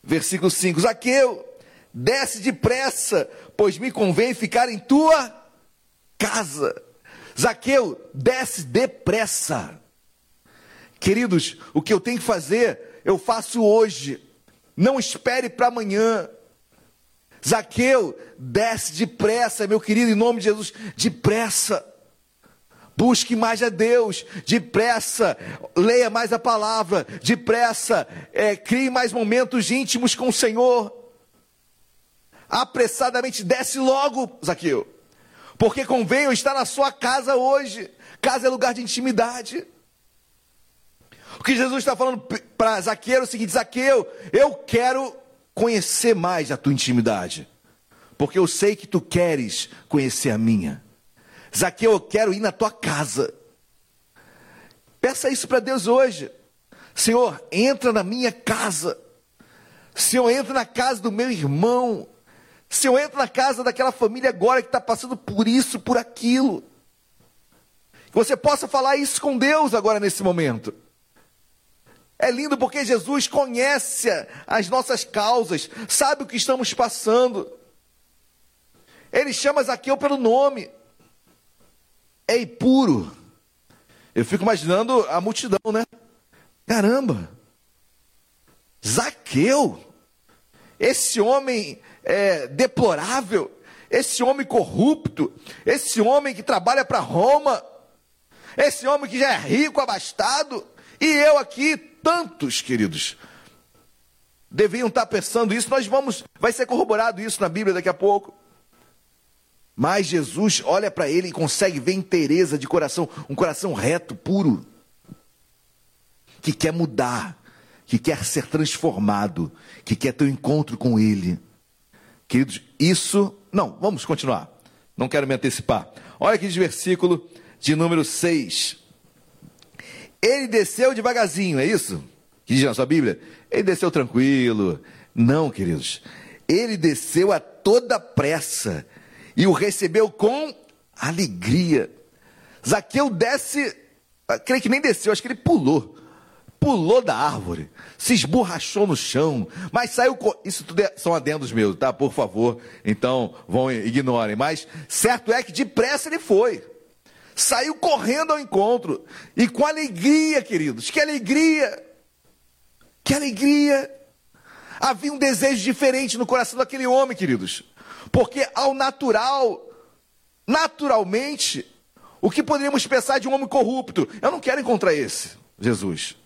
versículo 5: Zaqueu, desce depressa, pois me convém ficar em tua casa. Zaqueu, desce depressa. Queridos, o que eu tenho que fazer, eu faço hoje. Não espere para amanhã. Zaqueu, desce depressa, meu querido, em nome de Jesus, depressa. Busque mais a Deus, depressa, leia mais a palavra, depressa, é, crie mais momentos íntimos com o Senhor. Apressadamente desce logo, Zaqueu, porque convém eu estar na sua casa hoje. Casa é lugar de intimidade. O que Jesus está falando para Zaqueu é o seguinte: Zaqueu, eu quero conhecer mais a tua intimidade, porque eu sei que tu queres conhecer a minha. Zaqueu, eu quero ir na tua casa. Peça isso para Deus hoje. Senhor, entra na minha casa. Senhor, entra na casa do meu irmão. Senhor, entra na casa daquela família agora que está passando por isso, por aquilo. Que você possa falar isso com Deus agora nesse momento. É lindo porque Jesus conhece as nossas causas, sabe o que estamos passando. Ele chama Zaqueu pelo nome. É impuro. Eu fico imaginando a multidão, né? Caramba! Zaqueu, esse homem é, deplorável, esse homem corrupto, esse homem que trabalha para Roma, esse homem que já é rico, abastado, e eu aqui tantos, queridos, deviam estar pensando isso. Nós vamos, vai ser corroborado isso na Bíblia daqui a pouco. Mas Jesus olha para ele e consegue ver inteireza de coração, um coração reto, puro, que quer mudar, que quer ser transformado, que quer ter um encontro com ele. Queridos, isso. Não, vamos continuar. Não quero me antecipar. Olha aqui de versículo de número 6. Ele desceu devagarzinho, é isso? Que diz na sua Bíblia? Ele desceu tranquilo. Não, queridos. Ele desceu a toda pressa e o recebeu com alegria. Zaqueu desce, ah, creio que nem desceu, acho que ele pulou. Pulou da árvore, se esborrachou no chão, mas saiu. Isso tudo é, são adendos meus, tá? Por favor, então vão ignorem. Mas certo é que depressa ele foi. Saiu correndo ao encontro. E com alegria, queridos. Que alegria! Que alegria! Havia um desejo diferente no coração daquele homem, queridos. Porque ao natural, naturalmente, o que poderíamos pensar de um homem corrupto? Eu não quero encontrar esse, Jesus.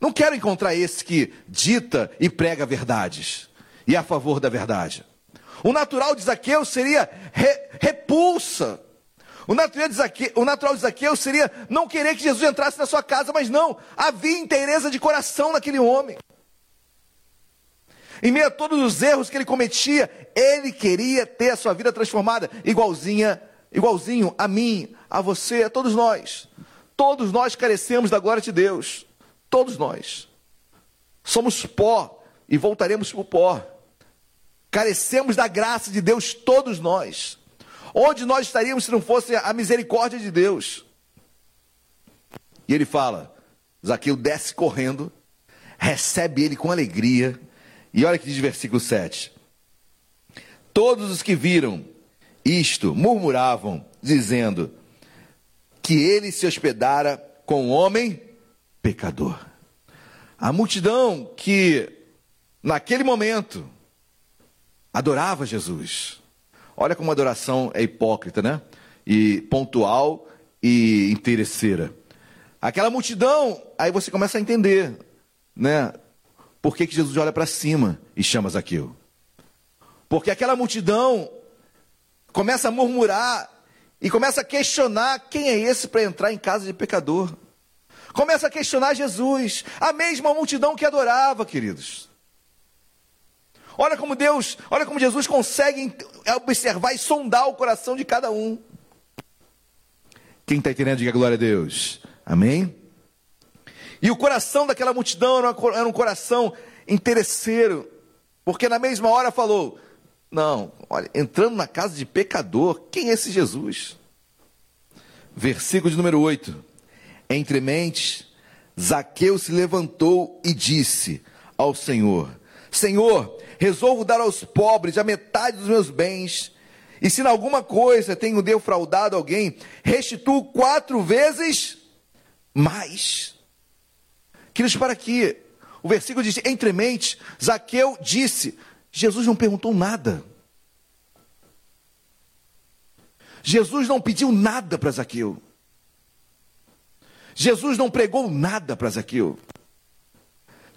Não quero encontrar esse que dita e prega verdades e é a favor da verdade. O natural de Zaqueu seria re, repulsa. O natural, de Zaqueu, o natural de Zaqueu seria não querer que Jesus entrasse na sua casa, mas não, havia inteireza de coração naquele homem. Em meio a todos os erros que ele cometia, ele queria ter a sua vida transformada, igualzinha, igualzinho a mim, a você, a todos nós. Todos nós carecemos da glória de Deus. Todos nós. Somos pó e voltaremos para o pó. Carecemos da graça de Deus, todos nós. Onde nós estaríamos se não fosse a misericórdia de Deus? E ele fala: Zaqueu desce correndo, recebe ele com alegria e olha que diz versículo 7. Todos os que viram isto murmuravam, dizendo que ele se hospedara com um homem pecador. A multidão que, naquele momento, adorava Jesus. Olha como a adoração é hipócrita, né? E pontual e interesseira. Aquela multidão, aí você começa a entender, né? Por que, que Jesus olha para cima e chama Zaqueu? Porque aquela multidão começa a murmurar e começa a questionar quem é esse para entrar em casa de pecador. Começa a questionar Jesus, a mesma multidão que adorava, queridos. Olha como Deus, olha como Jesus consegue observar e sondar o coração de cada um. Quem está entendendo, diga glória a Deus. Amém? E o coração daquela multidão era um coração interesseiro, porque na mesma hora falou: Não, olha, entrando na casa de pecador, quem é esse Jesus? Versículo de número 8: Entre mentes, Zaqueu se levantou e disse ao Senhor: Senhor, resolvo dar aos pobres a metade dos meus bens. E se em alguma coisa tenho defraudado alguém, restituo quatro vezes mais. Queridos, para aqui. O versículo diz: entre mentes, Zaqueu disse. Jesus não perguntou nada. Jesus não pediu nada para Zaqueu. Jesus não pregou nada para Zaqueu.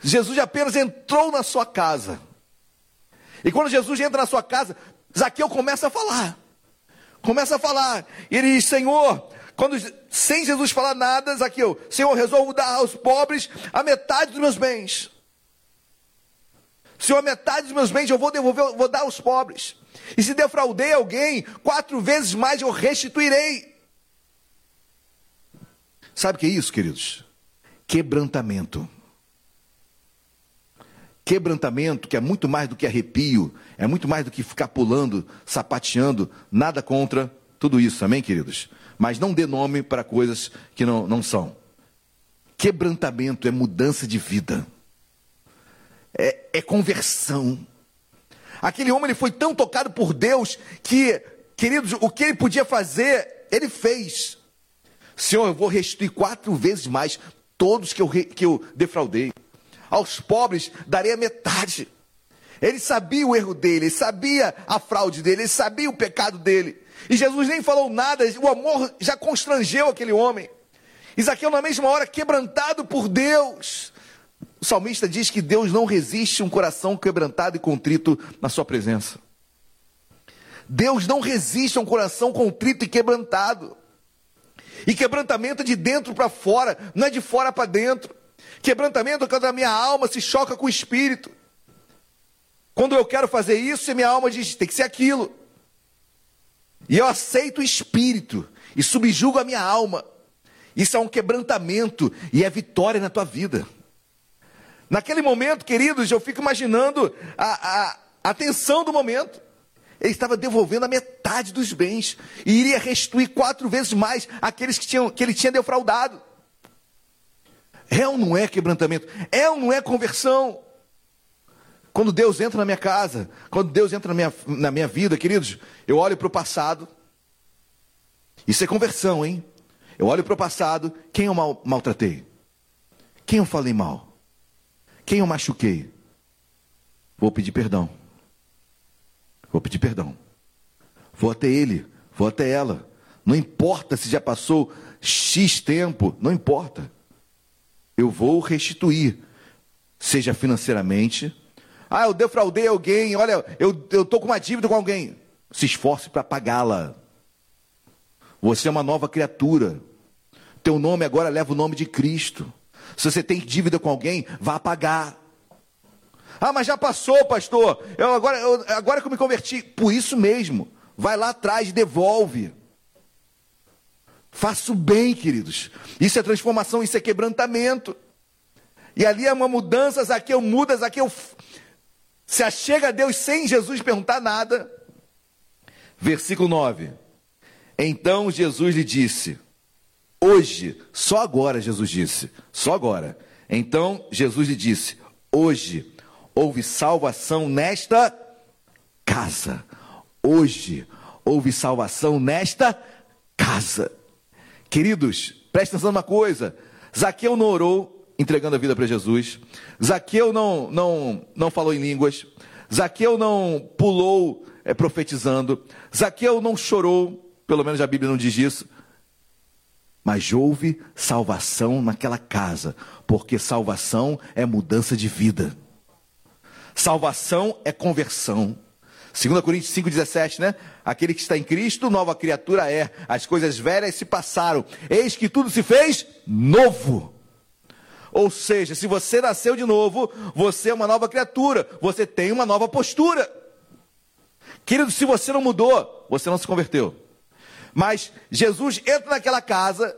Jesus apenas entrou na sua casa. E quando Jesus entra na sua casa, Zaqueu começa a falar. Começa a falar. E ele diz: Senhor, quando, sem Jesus falar nada, Zaqueu, Senhor, resolvo dar aos pobres a metade dos meus bens. Senhor, a metade dos meus bens eu vou devolver, eu vou dar aos pobres. E se defraudei alguém, quatro vezes mais eu restituirei. Sabe o que é isso, queridos? Quebrantamento. Quebrantamento, que é muito mais do que arrepio, é muito mais do que ficar pulando, sapateando, nada contra tudo isso, amém, queridos? Mas não dê nome para coisas que não, não são. Quebrantamento é mudança de vida, é, é conversão. Aquele homem ele foi tão tocado por Deus que, queridos, o que ele podia fazer, ele fez. Senhor, eu vou restituir quatro vezes mais todos que eu, que eu defraudei. Aos pobres darei a metade. Ele sabia o erro dele, ele sabia a fraude dele, ele sabia o pecado dele. E Jesus nem falou nada, o amor já constrangeu aquele homem. Isaqueu, na mesma hora, quebrantado por Deus, o salmista diz que Deus não resiste um coração quebrantado e contrito na sua presença. Deus não resiste a um coração contrito e quebrantado. E quebrantamento é de dentro para fora, não é de fora para dentro. Quebrantamento é quando a minha alma se choca com o espírito. Quando eu quero fazer isso, minha alma diz: tem que ser aquilo. E eu aceito o espírito e subjugo a minha alma. Isso é um quebrantamento e é vitória na tua vida. Naquele momento, queridos, eu fico imaginando a, a, a tensão do momento. Ele estava devolvendo a metade dos bens e iria restituir quatro vezes mais aqueles que, tinham, que ele tinha defraudado. É ou não é quebrantamento? É ou não é conversão? Quando Deus entra na minha casa, quando Deus entra na minha, na minha vida, queridos, eu olho para o passado. Isso é conversão, hein? Eu olho para o passado, quem eu mal, maltratei? Quem eu falei mal? Quem eu machuquei? Vou pedir perdão. Vou pedir perdão. Vou até ele, vou até ela. Não importa se já passou X tempo, não importa. Eu vou restituir, seja financeiramente, ah, eu defraudei alguém, olha, eu estou com uma dívida com alguém. Se esforce para pagá-la. Você é uma nova criatura. Teu nome agora leva o nome de Cristo. Se você tem dívida com alguém, vá pagar. Ah, mas já passou, pastor. Eu agora, eu, agora que eu me converti, por isso mesmo. Vai lá atrás, devolve. Faça o bem, queridos. Isso é transformação, isso é quebrantamento. E ali é uma mudança, Zaqueu muda, Zaqueu se achega a Deus sem Jesus perguntar nada. Versículo 9. Então Jesus lhe disse: Hoje, só agora Jesus disse, só agora. Então Jesus lhe disse: Hoje houve salvação nesta casa. Hoje houve salvação nesta casa. Queridos, presta atenção numa coisa: Zaqueu não orou entregando a vida para Jesus. Zaqueu não, não, não falou em línguas. Zaqueu não pulou é, profetizando. Zaqueu não chorou, pelo menos a Bíblia não diz isso. Mas houve salvação naquela casa, porque salvação é mudança de vida. Salvação é conversão. 2 Coríntios 5,17, né? Aquele que está em Cristo, nova criatura é. As coisas velhas se passaram. Eis que tudo se fez novo. Ou seja, se você nasceu de novo, você é uma nova criatura, você tem uma nova postura. Querido, se você não mudou, você não se converteu. Mas Jesus entra naquela casa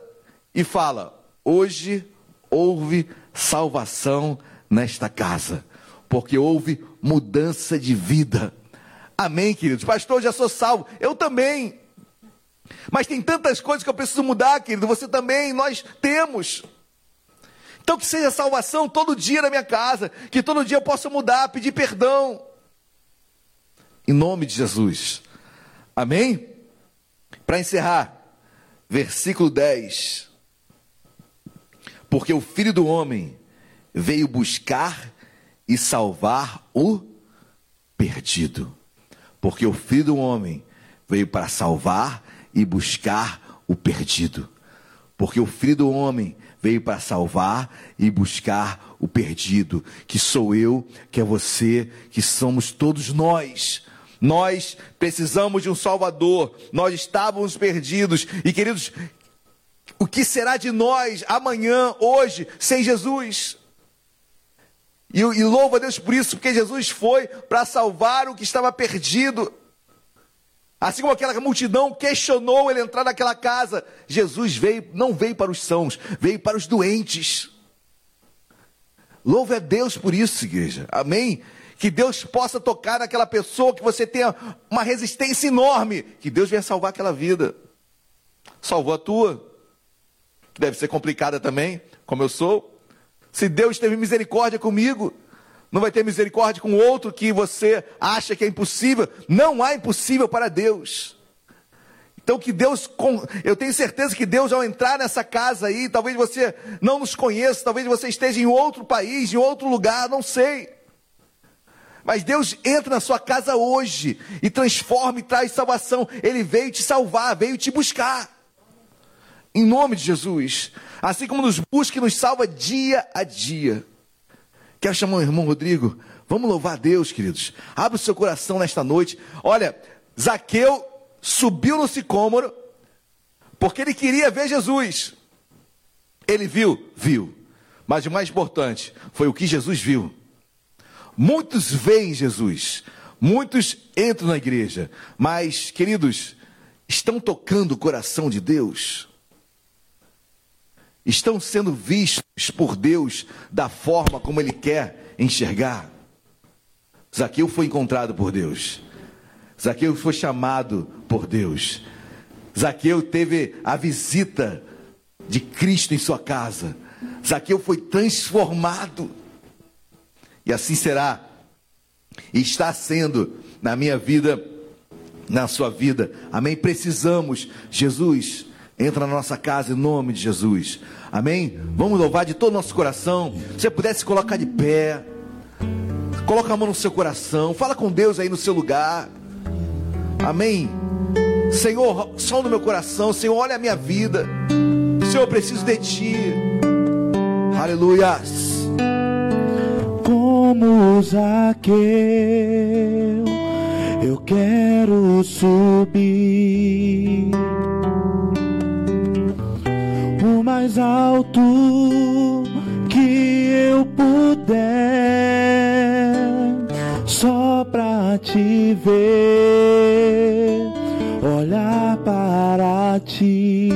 e fala: Hoje houve salvação nesta casa, porque houve mudança de vida. Amém, queridos? Pastor, já sou salvo. Eu também. Mas tem tantas coisas que eu preciso mudar, querido. Você também, nós temos. Então que seja salvação todo dia na minha casa, que todo dia eu possa mudar, pedir perdão. Em nome de Jesus. Amém? Para encerrar, versículo 10. Porque o filho do homem veio buscar e salvar o perdido. Porque o filho do homem veio para salvar e buscar o perdido. Porque o filho do homem veio para salvar e buscar o perdido, que sou eu, que é você, que somos todos nós. Nós precisamos de um Salvador, nós estávamos perdidos, e queridos, o que será de nós amanhã, hoje, sem Jesus? E, e louva a Deus por isso, porque Jesus foi para salvar o que estava perdido. Assim como aquela multidão questionou ele entrar naquela casa, Jesus veio, não veio para os sãos, veio para os doentes. Louve a Deus por isso, igreja. Amém? Que Deus possa tocar naquela pessoa, que você tenha uma resistência enorme, que Deus venha salvar aquela vida. Salvou a tua, que deve ser complicada também, como eu sou. Se Deus teve misericórdia comigo, não vai ter misericórdia com outro que você acha que é impossível. Não há impossível para Deus. Então que Deus, eu tenho certeza que Deus ao entrar nessa casa aí, talvez você não nos conheça, talvez você esteja em outro país, em outro lugar, não sei. Mas Deus entra na sua casa hoje e transforma e traz salvação. Ele veio te salvar, veio te buscar. Em nome de Jesus. Assim como nos busca e nos salva dia a dia. Quero chamar o irmão Rodrigo. Vamos louvar a Deus, queridos. Abre o seu coração nesta noite. Olha, Zaqueu subiu no sicômoro porque ele queria ver Jesus. Ele viu? Viu. Mas o mais importante foi o que Jesus viu. Muitos veem Jesus, muitos entram na igreja, mas, queridos, estão tocando o coração de Deus? Estão sendo vistos por Deus da forma como Ele quer enxergar? Zaqueu foi encontrado por Deus. Zaqueu foi chamado por Deus. Zaqueu teve a visita de Cristo em sua casa. Zaqueu foi transformado. E assim será. E está sendo na minha vida, na sua vida. Amém? Precisamos. Jesus, entra na nossa casa em nome de Jesus. Amém? Vamos louvar de todo o nosso coração. Se você pudesse colocar de pé. Coloca a mão no seu coração. Fala com Deus aí no seu lugar. Amém? Senhor, som no meu coração. Senhor, olha a minha vida. Senhor, eu preciso de Ti. Aleluias como Zaqueu, eu quero subir mais alto que eu puder, só pra te ver, olhar para ti.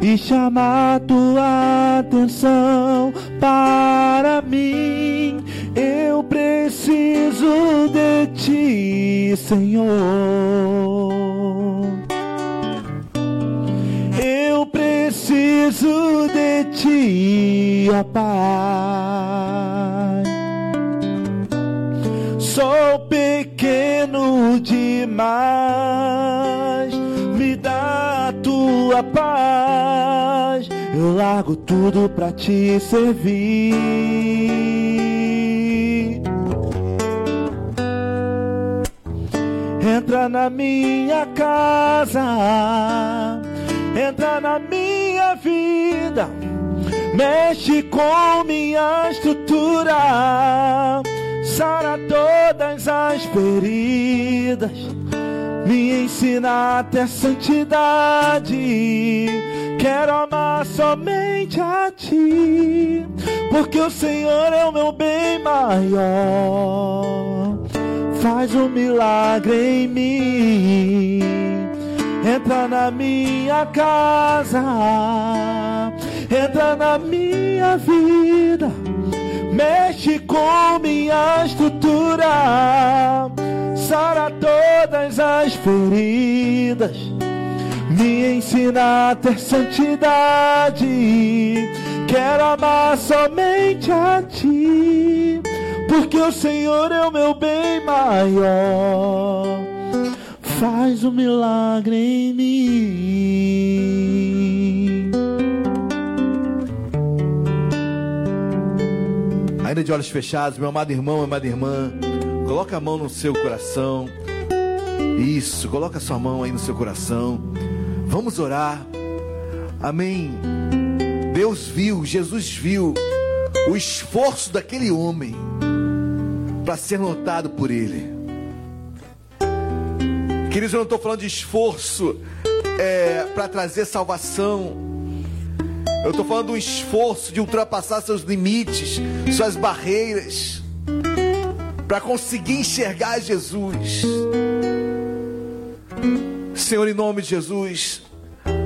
e chamar tua atenção para mim. Eu preciso de ti, Senhor. Preciso de ti, ó Pai. Sou pequeno demais, me dá a tua paz. Eu largo tudo pra te servir. Entra na minha casa, entra na minha vida, mexe com minha estrutura, sara todas as feridas, me ensina a ter santidade. Quero amar somente a ti, porque o Senhor é o meu bem maior faz um milagre em mim. Entra na minha casa, entra na minha vida, mexe com minha estrutura, sara todas as feridas, me ensina a ter santidade. Quero amar somente a ti. Porque o Senhor é o meu bem maior. Faz um milagre em mim. Ainda de olhos fechados, meu amado irmão, amada irmã, coloca a mão no seu coração. Isso, coloca a sua mão aí no seu coração. Vamos orar. Amém. Deus viu, Jesus viu o esforço daquele homem para ser notado por ele. Queridos, eu não estou falando de esforço é, para trazer salvação. Eu estou falando de um esforço de ultrapassar seus limites, suas barreiras, para conseguir enxergar Jesus. Senhor, em nome de Jesus,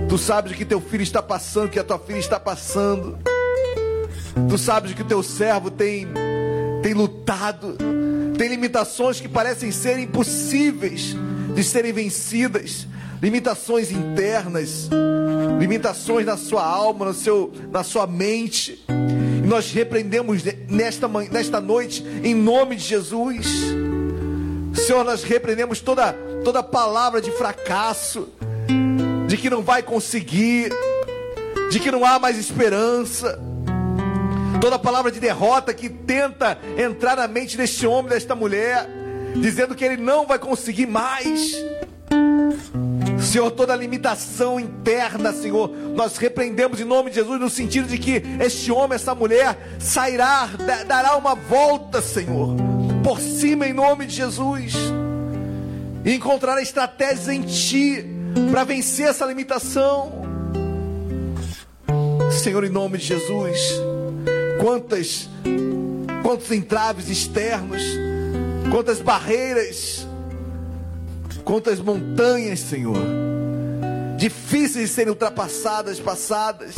Tu sabes o que teu filho está passando, o que a tua filha está passando. Tu sabes que o teu servo tem, tem lutado, tem limitações que parecem ser impossíveis de serem vencidas, limitações internas, limitações na sua alma, no seu, na sua mente. E nós repreendemos nesta, nesta noite, em nome de Jesus. Senhor, nós repreendemos toda, toda palavra de fracasso, de que não vai conseguir, de que não há mais esperança toda palavra de derrota que tenta entrar na mente deste homem, desta mulher, dizendo que ele não vai conseguir mais. Senhor, toda limitação interna, Senhor, nós repreendemos em nome de Jesus, no sentido de que este homem, essa mulher, sairá, dará uma volta, Senhor, por cima em nome de Jesus, e encontrará estratégias em Ti para vencer essa limitação. Senhor, em nome de Jesus, quantas, quantos entraves externos, quantas barreiras, quantas montanhas, Senhor, difíceis de serem ultrapassadas, passadas.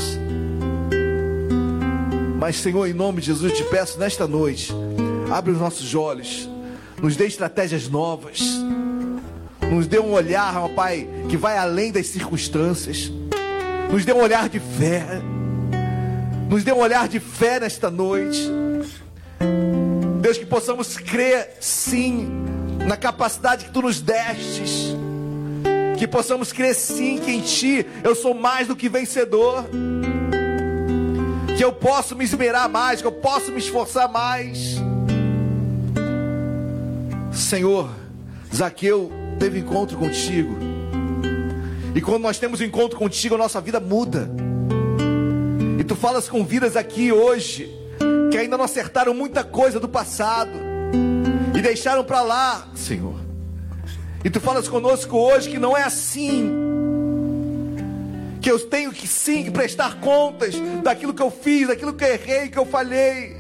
Mas, Senhor, em nome de Jesus, te peço nesta noite, abre os nossos olhos, nos dê estratégias novas, nos dê um olhar, ó Pai, que vai além das circunstâncias, nos dê um olhar de fé, nos dê um olhar de fé nesta noite. Deus, que possamos crer sim na capacidade que tu nos destes, que possamos crer sim que em ti eu sou mais do que vencedor, que eu posso me esmerar mais, que eu posso me esforçar mais. Senhor, Zaqueu teve encontro contigo, e quando nós temos um encontro contigo, a nossa vida muda. E tu falas com vidas aqui hoje que ainda não acertaram muita coisa do passado e deixaram para lá, Senhor. E tu falas conosco hoje que não é assim. Que eu tenho que sim prestar contas daquilo que eu fiz, daquilo que eu errei, que eu falhei.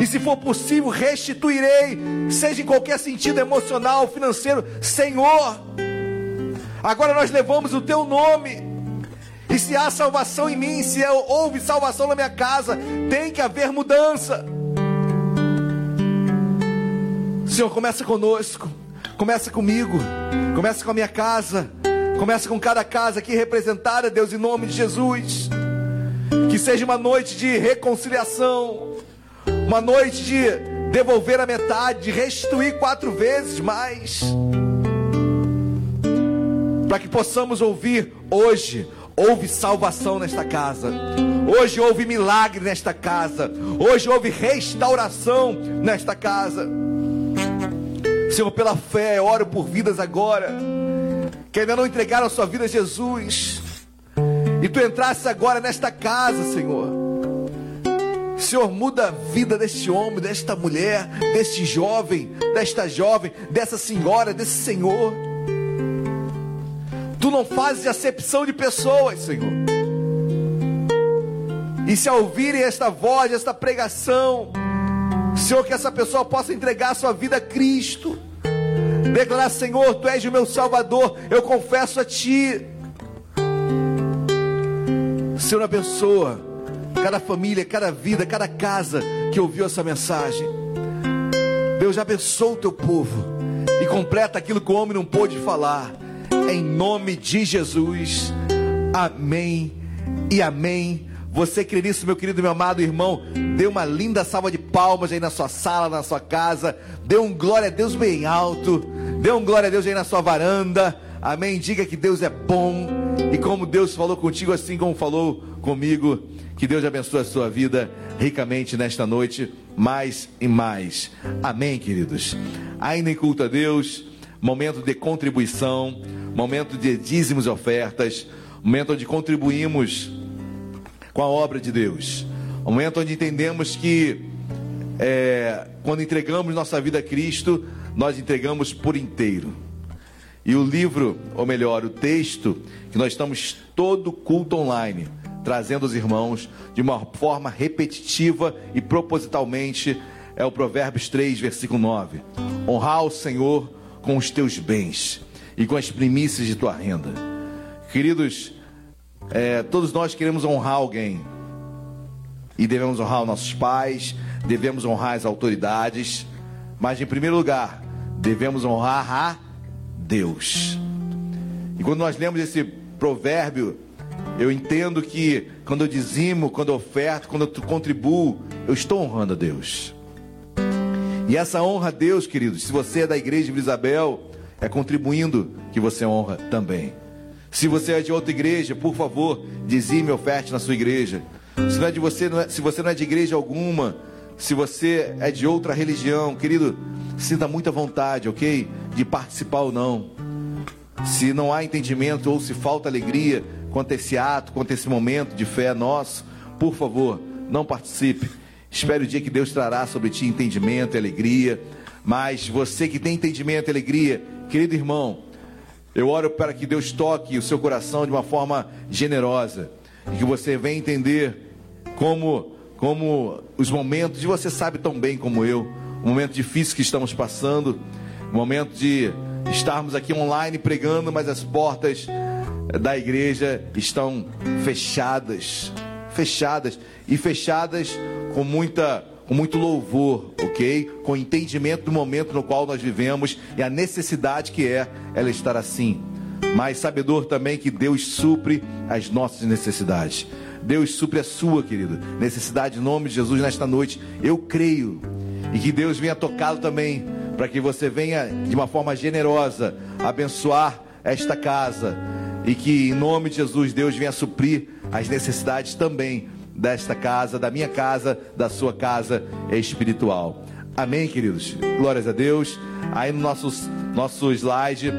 E se for possível, restituirei, seja em qualquer sentido emocional, financeiro. Senhor, agora nós levamos o teu nome. E se há salvação em mim, se houve salvação na minha casa, tem que haver mudança. Senhor, começa conosco, começa comigo, começa com a minha casa, começa com cada casa aqui representada, Deus, em nome de Jesus. Que seja uma noite de reconciliação, uma noite de devolver a metade, de restituir quatro vezes mais, para que possamos ouvir hoje. Houve salvação nesta casa. Hoje houve milagre nesta casa. Hoje houve restauração nesta casa. Senhor, pela fé, oro por vidas agora que ainda não entregaram a sua vida a Jesus. E tu entrasse agora nesta casa, Senhor. Senhor, muda a vida deste homem, desta mulher, deste jovem, desta jovem, dessa senhora, desse senhor. Tu não fazes acepção de pessoas, Senhor. E se ouvirem esta voz, esta pregação, Senhor, que essa pessoa possa entregar sua vida a Cristo. Declarar, Senhor, Tu és o meu Salvador, eu confesso a Ti. Senhor, abençoa cada família, cada vida, cada casa que ouviu essa mensagem. Deus abençoa o Teu povo e completa aquilo que o homem não pôde falar. Em nome de Jesus. Amém e amém. Você crê nisso, meu querido, meu amado irmão? Dê uma linda salva de palmas aí na sua sala, na sua casa. Dê um glória a Deus bem alto. Dê um glória a Deus aí na sua varanda. Amém. Diga que Deus é bom. E como Deus falou contigo, assim como falou comigo. Que Deus abençoe a sua vida ricamente nesta noite, mais e mais. Amém, queridos. Ainda em culto a Deus, momento de contribuição, momento de dízimos e ofertas, momento onde contribuímos com a obra de Deus. Momento onde entendemos que é, quando entregamos nossa vida a Cristo, nós entregamos por inteiro. E o livro, ou melhor, o texto, que nós estamos todo culto online, trazendo os irmãos de uma forma repetitiva e propositalmente, é o Provérbios 3, versículo 9. Honrar o Senhor com os teus bens e com as primícias de tua renda. Queridos, é, todos nós queremos honrar alguém. E devemos honrar os nossos pais, devemos honrar as autoridades, mas em primeiro lugar, devemos honrar a Deus. E quando nós lemos esse provérbio, eu entendo que quando eu dizimo, quando eu oferto, quando eu contribuo, eu estou honrando a Deus. E essa honra a Deus, queridos, se você é da igreja de Isabel, é contribuindo que você honra também. Se você é de outra igreja, por favor, dizime oferte na sua igreja. Se, não é de você, não é, se você não é de igreja alguma, se você é de outra religião, querido, sinta muita vontade, ok? De participar ou não. se não há entendimento ou se falta alegria quanto a esse ato, quanto a esse momento de fé nosso, por favor, não participe. Espere o dia que Deus trará sobre ti entendimento e alegria. Mas você que tem entendimento e alegria, querido irmão, eu oro para que Deus toque o seu coração de uma forma generosa e que você venha entender como, como os momentos, e você sabe tão bem como eu, o momento difícil que estamos passando, o momento de estarmos aqui online pregando, mas as portas da igreja estão fechadas, fechadas e fechadas com muita com muito louvor, ok? Com entendimento do momento no qual nós vivemos e a necessidade que é ela estar assim. Mas sabedor também que Deus supre as nossas necessidades. Deus supre a sua, querido, necessidade em nome de Jesus nesta noite. Eu creio. E que Deus venha tocá-lo também, para que você venha de uma forma generosa abençoar esta casa. E que em nome de Jesus Deus venha suprir as necessidades também desta casa, da minha casa, da sua casa espiritual. Amém, queridos? Glórias a Deus. Aí no nosso, nosso slide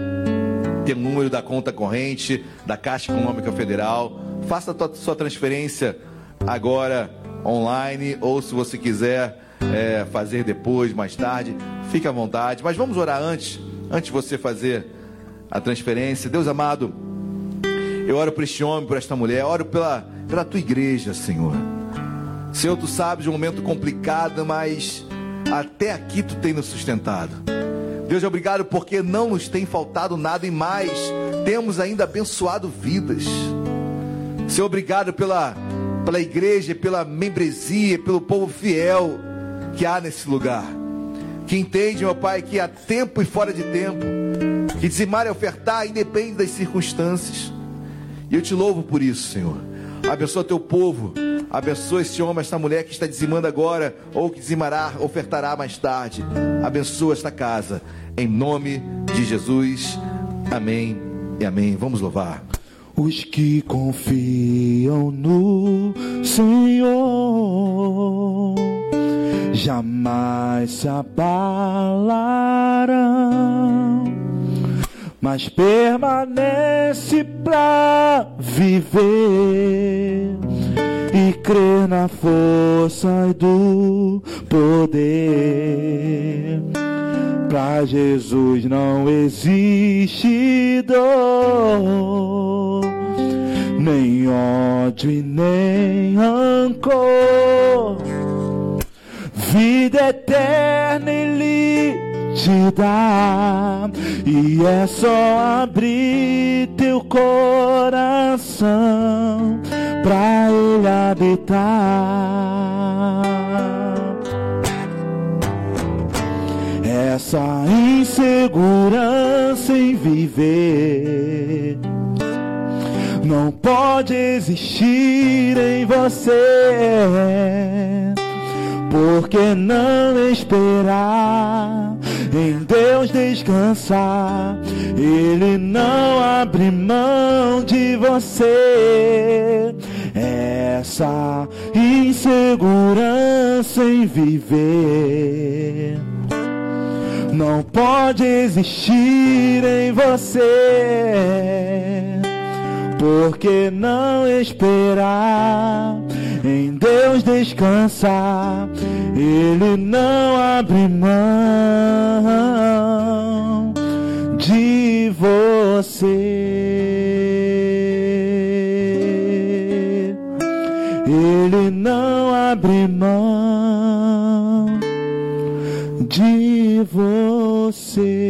tem o número da conta corrente da Caixa Econômica Federal. Faça a sua transferência agora online ou se você quiser é, fazer depois, mais tarde, fique à vontade. Mas vamos orar antes, antes de você fazer a transferência. Deus amado, eu oro por este homem, por esta mulher, oro pela, pela tua igreja, Senhor. Senhor, tu sabes de um momento complicado, mas até aqui tu tem nos sustentado. Deus, obrigado porque não nos tem faltado nada e mais, temos ainda abençoado vidas. Senhor, obrigado pela, pela igreja, pela membresia, pelo povo fiel que há nesse lugar. Que entende, meu Pai, que há tempo e fora de tempo, que dizimar e ofertar independe das circunstâncias. E eu te louvo por isso, Senhor. Abençoa teu povo. Abençoa esse homem, esta mulher que está dizimando agora, ou que dizimará, ofertará mais tarde. Abençoa esta casa. Em nome de Jesus. Amém e amém. Vamos louvar. Os que confiam no Senhor jamais se abalarão mas permanece pra viver e crer na força do poder. Pra Jesus não existe dor, nem ódio e nem rancor. Vida eterna e te dá, e é só abrir teu coração pra Ele habitar. Essa insegurança em viver não pode existir em você. Por que não esperar em Deus descansar. Ele não abre mão de você. Essa insegurança em viver não pode existir em você. Por que não esperar em Deus descansar? Ele não abre mão de você. Ele não abre mão de você.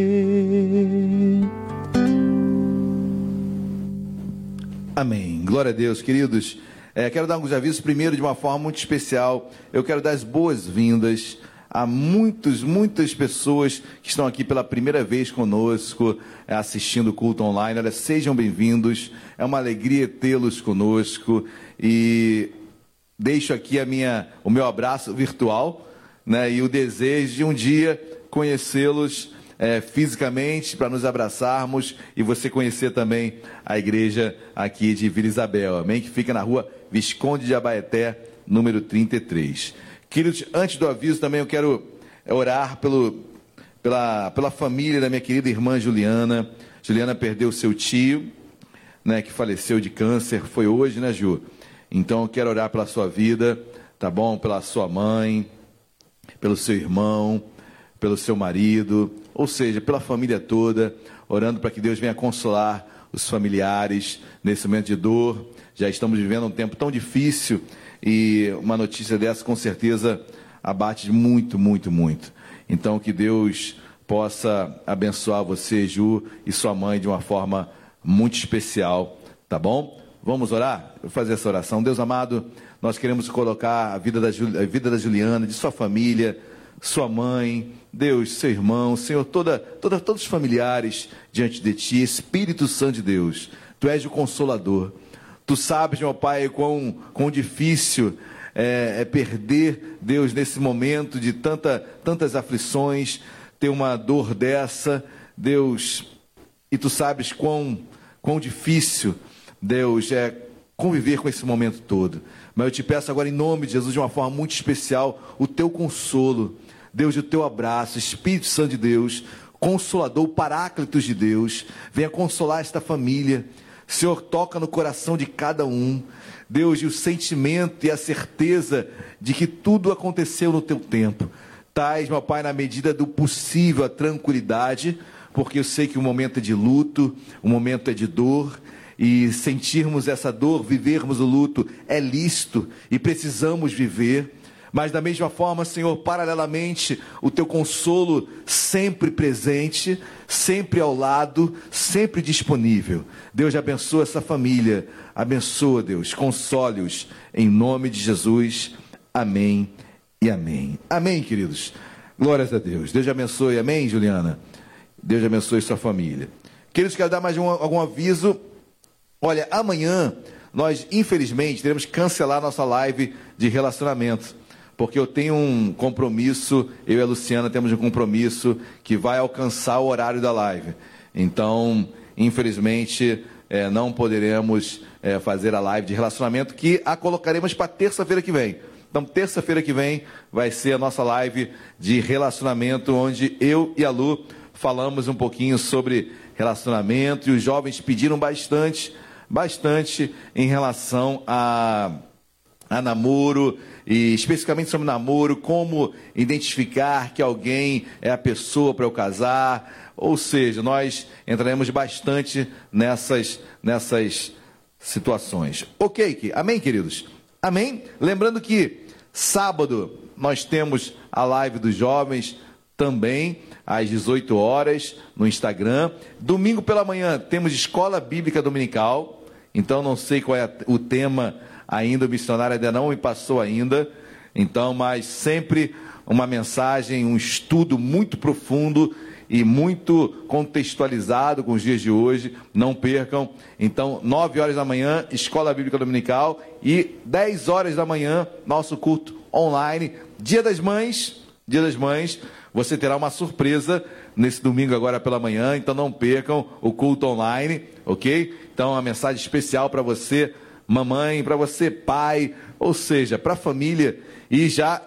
Amém. Glória a Deus, queridos. É, quero dar alguns avisos. Primeiro, de uma forma muito especial, eu quero dar as boas-vindas a muitos, muitas pessoas que estão aqui pela primeira vez conosco, é, assistindo o culto online. Olha, sejam bem-vindos. É uma alegria tê-los conosco. E deixo aqui a minha, o meu abraço virtual né, e o desejo de um dia conhecê-los é, fisicamente para nos abraçarmos e você conhecer também a igreja aqui de Vila Isabel, amém? Que fica na rua Visconde de Abaeté, número 33. Queridos, antes do aviso também eu quero orar pelo, pela, pela família da minha querida irmã Juliana. Juliana perdeu seu tio, né, que faleceu de câncer, foi hoje, né, Ju? Então eu quero orar pela sua vida, tá bom? Pela sua mãe, pelo seu irmão, pelo seu marido, ou seja, pela família toda, orando para que Deus venha consolar os familiares nesse momento de dor. Já estamos vivendo um tempo tão difícil e uma notícia dessa com certeza abate muito, muito, muito. Então que Deus possa abençoar você, Ju, e sua mãe de uma forma muito especial, tá bom? Vamos orar? Vou fazer essa oração. Deus amado, nós queremos colocar a vida da, a vida da Juliana, de sua família, sua mãe, Deus, seu irmão, Senhor, toda, toda, todos os familiares diante de Ti, Espírito Santo de Deus, Tu és o Consolador. Tu sabes, meu Pai, quão, quão difícil é, é, perder, Deus, nesse momento de tanta, tantas aflições, ter uma dor dessa, Deus, e Tu sabes quão, quão difícil, Deus, é conviver com esse momento todo. Mas eu te peço agora, em nome de Jesus, de uma forma muito especial, o Teu consolo, Deus, o Teu abraço, Espírito Santo de Deus, Consolador, Paráclitos de Deus, venha consolar esta família Senhor, toca no coração de cada um. Deus, e o sentimento e a certeza de que tudo aconteceu no teu tempo. Tais, meu Pai, na medida do possível, a tranquilidade, porque eu sei que o momento é de luto, o momento é de dor, e sentirmos essa dor, vivermos o luto é lícito e precisamos viver. Mas da mesma forma, Senhor, paralelamente, o teu consolo sempre presente, sempre ao lado, sempre disponível. Deus abençoa essa família, abençoa, Deus, console-os, em nome de Jesus. Amém e amém. Amém, queridos. Glórias a Deus. Deus abençoe, amém, Juliana? Deus abençoe sua família. Queridos, quero dar mais um, algum aviso. Olha, amanhã nós, infelizmente, teremos que cancelar nossa live de relacionamento porque eu tenho um compromisso, eu e a Luciana temos um compromisso que vai alcançar o horário da live. Então, infelizmente, é, não poderemos é, fazer a live de relacionamento, que a colocaremos para terça-feira que vem. Então, terça-feira que vem vai ser a nossa live de relacionamento, onde eu e a Lu falamos um pouquinho sobre relacionamento e os jovens pediram bastante, bastante em relação a, a namoro e especificamente sobre namoro, como identificar que alguém é a pessoa para eu casar. Ou seja, nós entraremos bastante nessas, nessas situações. Ok, amém, queridos? Amém? Lembrando que sábado nós temos a live dos jovens também às 18 horas no Instagram. Domingo pela manhã temos escola bíblica dominical. Então não sei qual é o tema ainda, o missionário ainda não me passou ainda. Então, mas sempre uma mensagem, um estudo muito profundo e muito contextualizado com os dias de hoje. Não percam. Então, 9 horas da manhã, Escola Bíblica Dominical e 10 horas da manhã, nosso culto online. Dia das Mães, Dia das Mães, você terá uma surpresa nesse domingo agora pela manhã, então não percam o culto online, OK? Então, uma mensagem especial para você mamãe, para você pai, ou seja, para a família. E já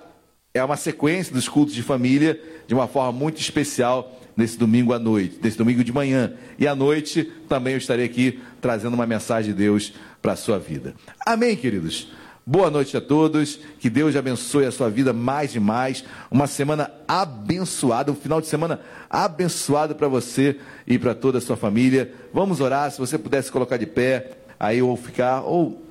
é uma sequência dos cultos de família de uma forma muito especial nesse domingo à noite, nesse domingo de manhã. E à noite também eu estarei aqui trazendo uma mensagem de Deus para a sua vida. Amém, queridos? Boa noite a todos, que Deus abençoe a sua vida mais e mais. Uma semana abençoada, um final de semana abençoado para você e para toda a sua família. Vamos orar, se você pudesse colocar de pé aí ou ficar, ou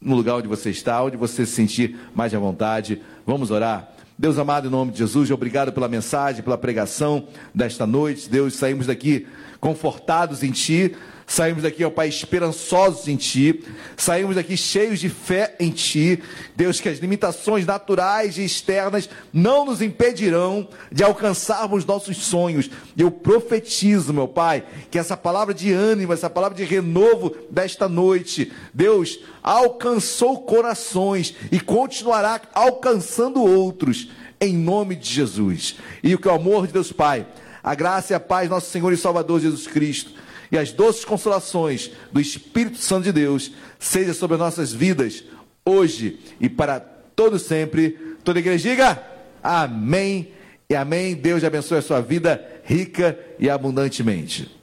no lugar onde você está, onde você se sentir mais à vontade. Vamos orar. Deus amado, em nome de Jesus, obrigado pela mensagem, pela pregação desta noite. Deus, saímos daqui confortados em Ti, Saímos daqui, ó Pai, esperançosos em Ti. Saímos daqui cheios de fé em Ti. Deus, que as limitações naturais e externas não nos impedirão de alcançarmos nossos sonhos. Eu profetizo, meu Pai, que essa palavra de ânimo, essa palavra de renovo desta noite, Deus, alcançou corações e continuará alcançando outros, em nome de Jesus. E o que o amor de Deus Pai, a graça e a paz, nosso Senhor e Salvador Jesus Cristo e as doces consolações do Espírito Santo de Deus seja sobre as nossas vidas, hoje e para todo sempre. Toda a igreja diga amém e amém. Deus abençoe a sua vida rica e abundantemente.